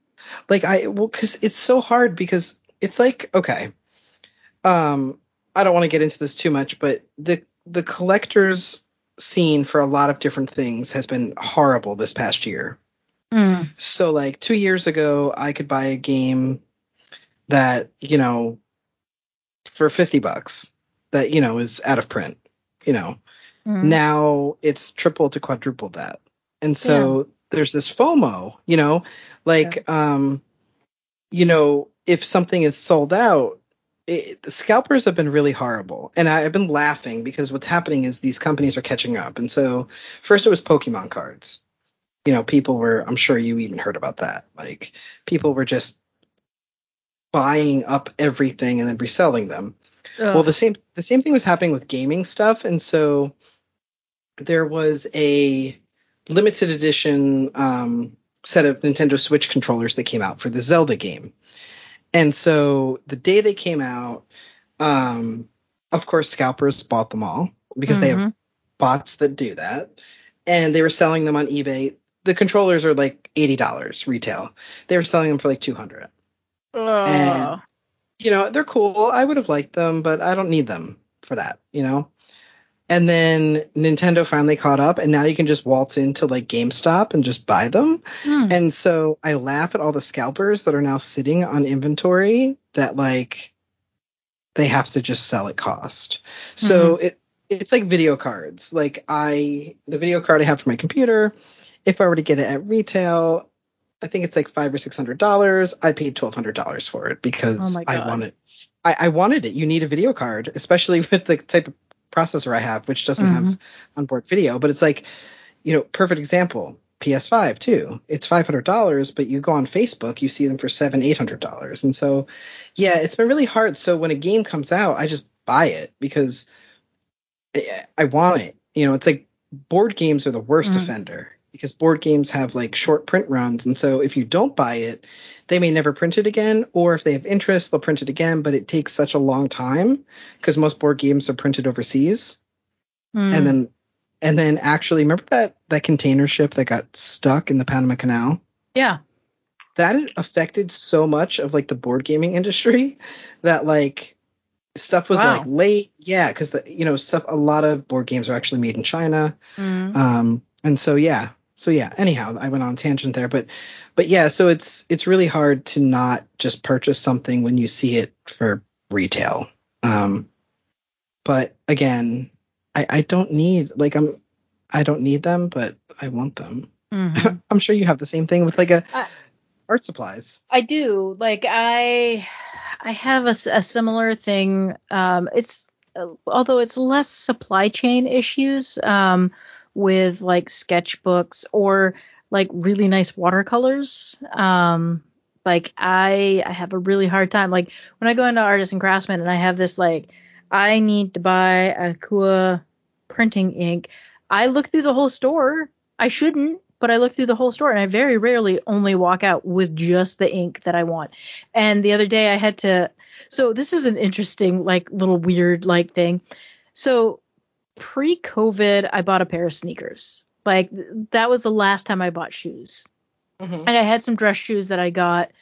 Like I well, because it's so hard because it's like okay, um, I don't want to get into this too much, but the the collectors scene for a lot of different things has been horrible this past year. Mm. So like 2 years ago I could buy a game that, you know, for 50 bucks that, you know, is out of print, you know. Mm. Now it's triple to quadruple that. And so yeah. there's this FOMO, you know, like yeah. um you know, if something is sold out, it, the scalpers have been really horrible, and I, have been laughing because what's happening is these companies are catching up. And so first it was Pokemon cards. You know, people were. I'm sure you even heard about that. Like people were just buying up everything and then reselling them. Ugh. Well, the same the same thing was happening with gaming stuff, and so there was a limited edition um, set of Nintendo Switch controllers that came out for the Zelda game. And so the day they came out, um, of course, scalpers bought them all because mm-hmm. they have mm-hmm. bots that do that. And they were selling them on eBay. The controllers are like $80 retail. They were selling them for like 200 And, you know, they're cool. I would have liked them, but I don't need them for that, you know? And then Nintendo finally caught up, and now you can just waltz into like GameStop and just buy them. Hmm. And so I laugh at all the scalpers that are now sitting on inventory that like they have to just sell at cost. Mm-hmm. So it it's like video cards. Like I the video card I have for my computer, if I were to get it at retail, I think it's like five or six hundred dollars. I paid twelve hundred dollars for it because oh I wanted I, I wanted it. You need a video card, especially with the type of processor I have, which doesn't mm-hmm. have onboard video. But it's like, you know, perfect example. PS5 too. It's five hundred dollars, but you go on Facebook, you see them for seven, eight hundred dollars. And so, yeah, it's been really hard. So when a game comes out, I just buy it because I want it. You know, it's like board games are the worst mm-hmm. offender because board games have like short print runs, and so if you don't buy it, they may never print it again, or if they have interest, they'll print it again, but it takes such a long time because most board games are printed overseas. Mm. And then and then actually remember that that container ship that got stuck in the Panama Canal? Yeah. That affected so much of like the board gaming industry that like stuff was wow. like late. Yeah, because the you know stuff a lot of board games are actually made in China. Mm. Um, and so yeah, so yeah. Anyhow, I went on a tangent there, but but yeah, so it's it's really hard to not just purchase something when you see it for retail. Um, but again, I, I don't need like I'm I don't need them, but I want them. Mm-hmm. I'm sure you have the same thing with like a I, art supplies. I do. Like I I have a, a similar thing. Um, it's although it's less supply chain issues um, with like sketchbooks or like really nice watercolors. Um, like I I have a really hard time. Like when I go into artists and craftsmen and I have this like I need to buy a Akua printing ink. I look through the whole store. I shouldn't, but I look through the whole store and I very rarely only walk out with just the ink that I want. And the other day I had to so this is an interesting like little weird like thing. So pre-COVID, I bought a pair of sneakers. Like that was the last time I bought shoes. Mhm. And I had some dress shoes that I got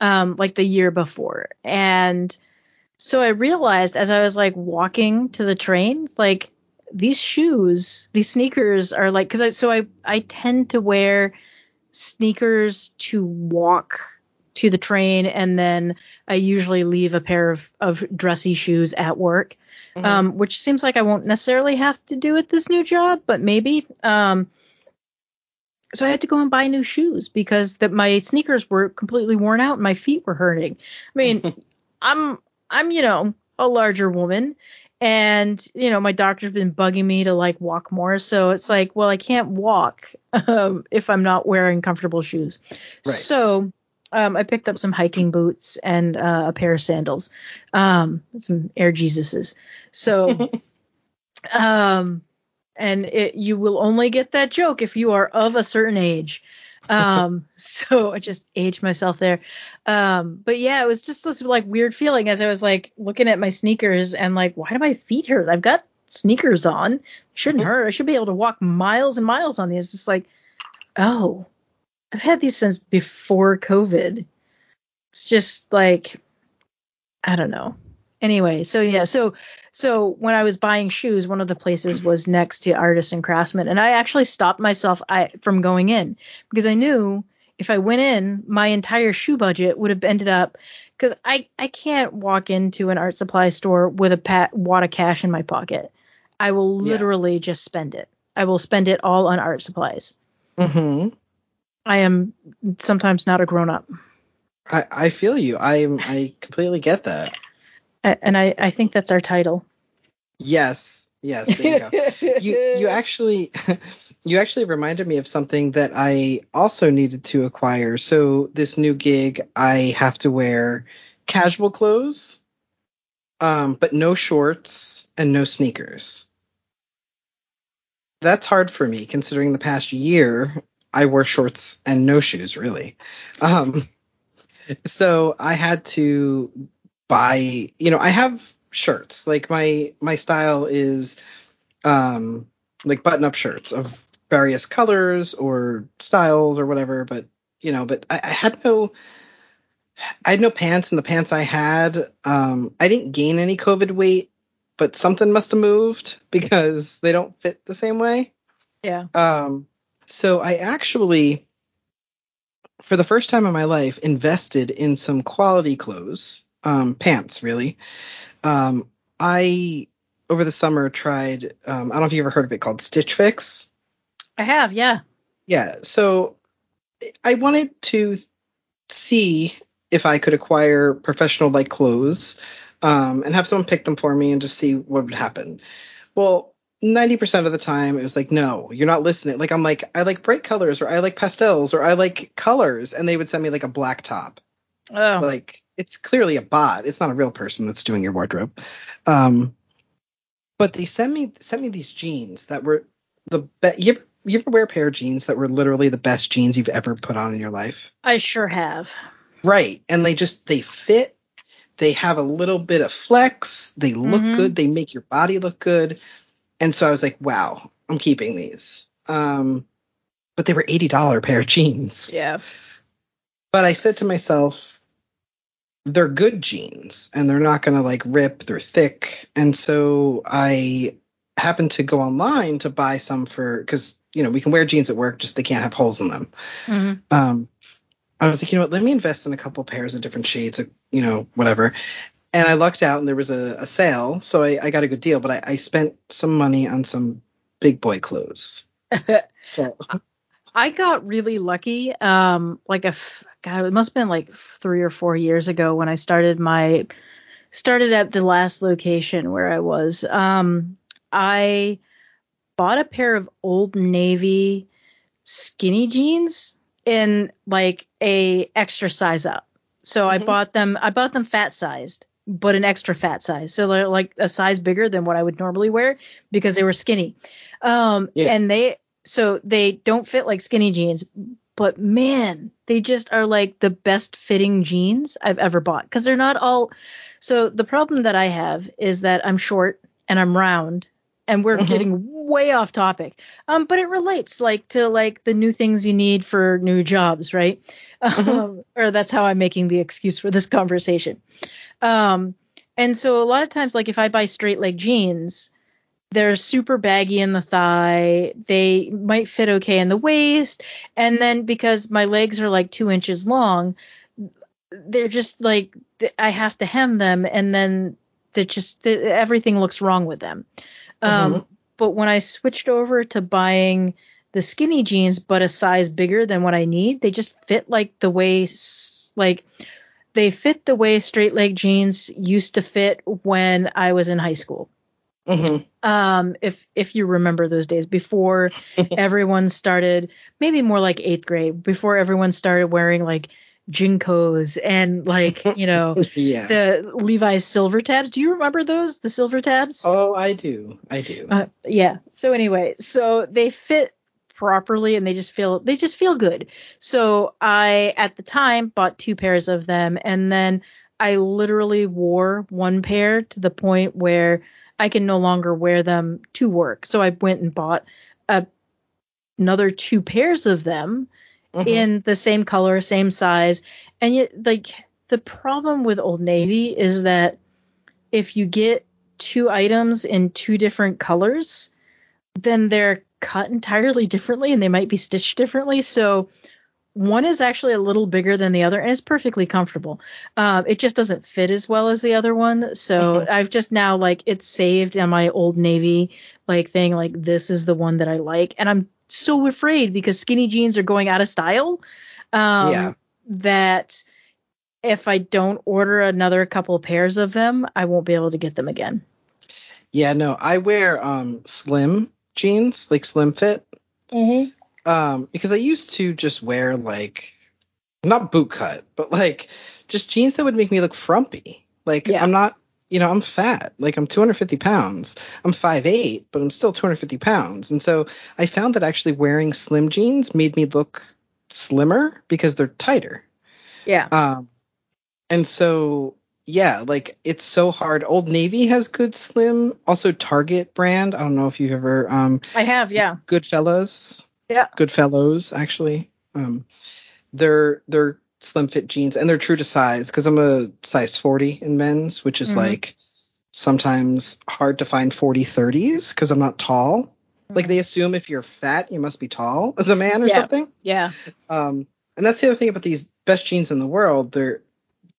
um like the year before. And so I realized as I was like walking to the train, like these shoes, these sneakers are like cuz I so I I tend to wear sneakers to walk to the train and then I usually leave a pair of of dressy shoes at work Mhm. um, which seems like I won't necessarily have to do at this new job, but maybe. Um, so I had to go and buy new shoes because that my sneakers were completely worn out and my feet were hurting. I mean, I'm I'm you know a larger woman, and you know my doctor's been bugging me to like walk more, so it's like well I can't walk um, if I'm not wearing comfortable shoes. Right. So um, I picked up some hiking boots and uh, a pair of sandals, um, some Air Jesuses. So, um, and it, you will only get that joke if you are of a certain age. Um, so I just aged myself there. Um, but yeah, it was just this like weird feeling as I was like looking at my sneakers and like, why do my feet hurt? I've got sneakers on. Shouldn't hurt. I should be able to walk miles and miles on these. It's just like, oh, I've had these since before COVID. It's just like, I don't know. Anyway, so yeah, so so when I was buying shoes, one of the places was next to Artists and Craftsmen, and I actually stopped myself I, from going in because I knew if I went in, my entire shoe budget would have ended up because I I can't walk into an art supply store with a pat, wad of cash in my pocket. I will Yeah. literally just spend it. I will spend it all on art supplies. Mhm. I am sometimes not a grown up. I I feel you. I I completely get that. And I, I think that's our title. Yes. Yes. There you go. you you actually you actually reminded me of something that I also needed to acquire. So this new gig, I have to wear casual clothes, um, but no shorts and no sneakers. That's hard for me considering the past year I wore shorts and no shoes really. Um, so I had to buy, you know, I have shirts. Like my my style is um like button up shirts of various colors or styles or whatever, but you know, but I, I had no I had no pants and the pants I had, um I didn't gain any COVID weight, but something must have moved because they don't fit the same way. yeah. Um, so I actually, for the first time in my life, invested in some quality clothes, um, pants really. Um, I over the summer tried. Um, I don't know if you ever heard of it called Stitch Fix. I have, yeah. Yeah, so I wanted to see if I could acquire professional like clothes um, and have someone pick them for me and just see what would happen. Well, 90% of the time it was like, no, you're not listening. Like, I'm like, I like bright colors or I like pastels or I like colors. And they would send me like a black top. Oh, Like, it's clearly a bot. It's not a real person that's doing your wardrobe. Um, but they sent me sent me these jeans that were the best. You, ever- you ever wear a pair of jeans that were literally the best jeans you've ever put on in your life? I sure have. Right. And they just they fit. They have a little bit of flex. They look Mhm. good. They make your body look good. And so I was like, wow, I'm keeping these. Um, but they were eighty dollar pair of jeans. Yeah. But I said to myself, they're good jeans and they're not gonna like rip. They're thick. And so I happened to go online to buy some for because you know we can wear jeans at work, just they can't have holes in them. hmm um, I was like, you know what, let me invest in a couple pairs of different shades of, you know, whatever. And I lucked out and there was a, a sale, so I, I got a good deal, but I, I spent some money on some big boy clothes. So I got really lucky. Um, like a f- God, it must have been like three or four years ago when I started my started at the last location where I was. Um, I bought a pair of Old Navy skinny jeans in like a extra size up. So I Mhm. bought them. I bought them fat sized, but an extra fat size. So they're like a size bigger than what I would normally wear because they were skinny. Um, Yeah. and they so they don't fit like skinny jeans, but man, they just are like the best fitting jeans I've ever bought because they're not all. So the problem that I have is that I'm short and I'm round and we're mm-hmm. getting way off topic. Um, but it relates like to like the new things you need for new jobs, right? Um, or that's how I'm making the excuse for this conversation. Um, and so a lot of times, like if I buy straight leg jeans, they're super baggy in the thigh. They might fit okay in the waist, and then because my legs are like two inches long, they're just like I have to hem them, and then they just everything looks wrong with them. Um, mm-hmm. But when I switched over to buying the skinny jeans, but a size bigger than what I need, they just fit like the way like they fit the way straight leg jeans used to fit when I was in high school. Mm-hmm. Um, if if you remember those days before everyone started, maybe more like eighth grade, before everyone started wearing like JNCOs and like you know yeah. the Levi's silver tabs. Do you remember those? The silver tabs? Oh, I do. I do. Uh, yeah. So anyway, so they fit properly and they just feel they just feel good. So I at the time bought two pairs of them and then I literally wore one pair to the point where I can no longer wear them to work. So I went and bought a, another two pairs of them mm-hmm. in the same color, same size. And yet, like, the problem with Old Navy is that if you get two items in two different colors, then they're cut entirely differently and they might be stitched differently. So one is actually a little bigger than the other and it's perfectly comfortable. Um, it just doesn't fit as well as the other one. So mm-hmm. I've just now like it's saved on my old navy like thing. Like this is the one that I like. And I'm so afraid because skinny jeans are going out of style. Um, yeah. That if I don't order another couple pairs of them, I won't be able to get them again. Yeah, no, I wear um slim jeans, like slim fit. Mm-hmm. Um, because I used to just wear like not boot cut, but like just jeans that would make me look frumpy. Like yeah. I'm not you know, I'm fat. Like I'm 250 pounds. I'm 5'8, but I'm still 250 pounds. And so I found that actually wearing slim jeans made me look slimmer because they're tighter. Yeah. Um, and so yeah, like it's so hard. Old Navy has good slim. Also Target brand. I don't know if you've ever. Um, I have, yeah. Goodfellas. Yeah. Goodfellows, actually. Um, they're they're slim fit jeans and they're true to size because I'm a size 40 in men's, which is mm-hmm. like sometimes hard to find 40 30s because I'm not tall. Mm-hmm. Like they assume if you're fat, you must be tall as a man or yeah. something. Yeah. Um, and that's the other thing about these best jeans in the world. They're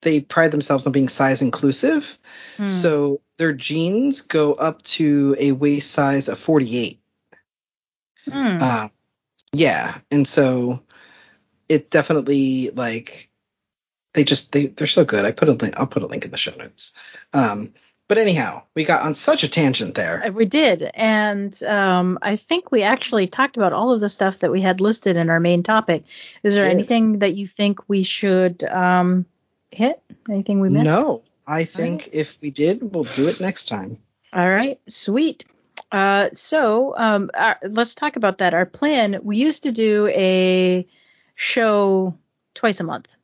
they pride themselves on being size inclusive. Mm. So their jeans go up to a waist size of 48. Mm. Uh, yeah, and so it definitely like they just they they're so good. I put a link. I'll put a link in the show notes. Um, but anyhow, we got on such a tangent there. Uh, we did, and um, I think we actually talked about all of the stuff that we had listed in our main topic. Is there anything that you think we should um, hit? Anything we missed? No, I think right. if we did, we'll do it next time. All right, sweet. Uh, so um, our, let's talk about that. Our plan. We used to do a show twice a month.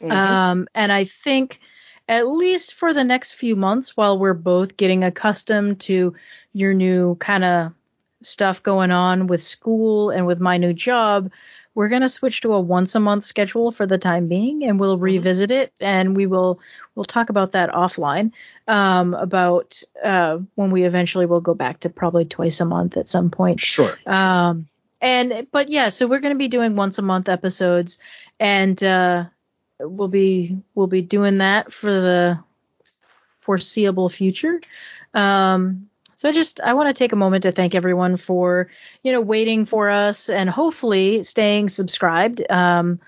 Mm-hmm. Um, and I think at least for the next few months, while we're both getting accustomed to your new kind of stuff going on with school and with my new job, we're going to switch to a once a month schedule for the time being and we'll mm-hmm. revisit it and we will we'll talk about that offline um, about uh, when we eventually will go back to probably twice a month at some point sure um, and but yeah, so we're going to be doing once a month episodes, and uh, we'll be we'll be doing that for the foreseeable future. Um, so I just I want to take a moment to thank everyone for you know waiting for us and hopefully staying subscribed um,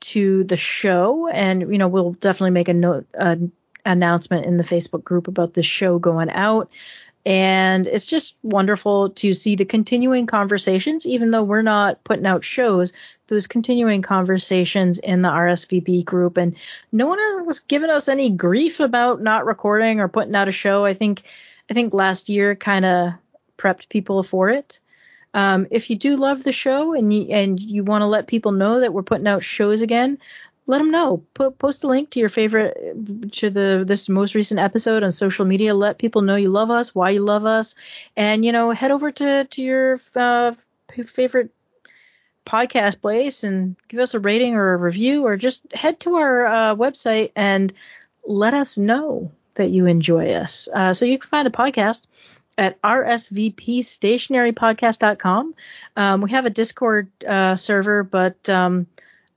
to the show, and you know we'll definitely make a note. an announcement in the Facebook group about the show going out. And it's just wonderful to see the continuing conversations, even though we're not putting out shows, those continuing conversations in the RSVP group. And no one has given us any grief about not recording or putting out a show. I think, I think last year kind of prepped people for it. Um, if you do love the show and you, and you want to let people know that we're putting out shows again, let them know. Put, post a link to your favorite to the this most recent episode on social media. Let people know you love us, why you love us, and you know head over to to your uh, favorite podcast place and give us a rating or a review, or just head to our uh, website and let us know that you enjoy us. Uh, so you can find the podcast at rsvpstationarypodcast.com. Um, we have a Discord uh, server, but um,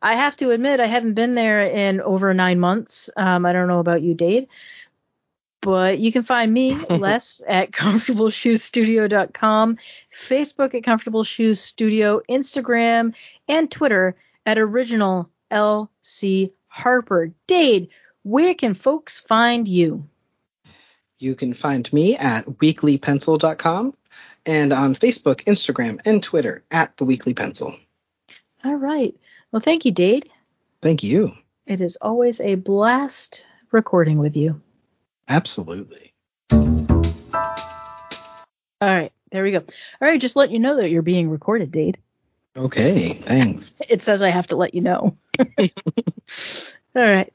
I have to admit I haven't been there in over nine months. Um, I don't know about you, Dade, but you can find me, Les, at comfortableshoesstudio.com, Facebook at Comfortable Shoes Studio, Instagram, and Twitter at Original LC Harper. Dade, where can folks find you? You can find me at weeklypencil.com and on Facebook, Instagram, and Twitter at the Weekly Pencil. All right. Well, thank you, Dade. Thank you. It is always a blast recording with you. Absolutely. All right, there we go. All right, just let you know that you're being recorded, Dade. Okay, thanks. it says I have to let you know. All right.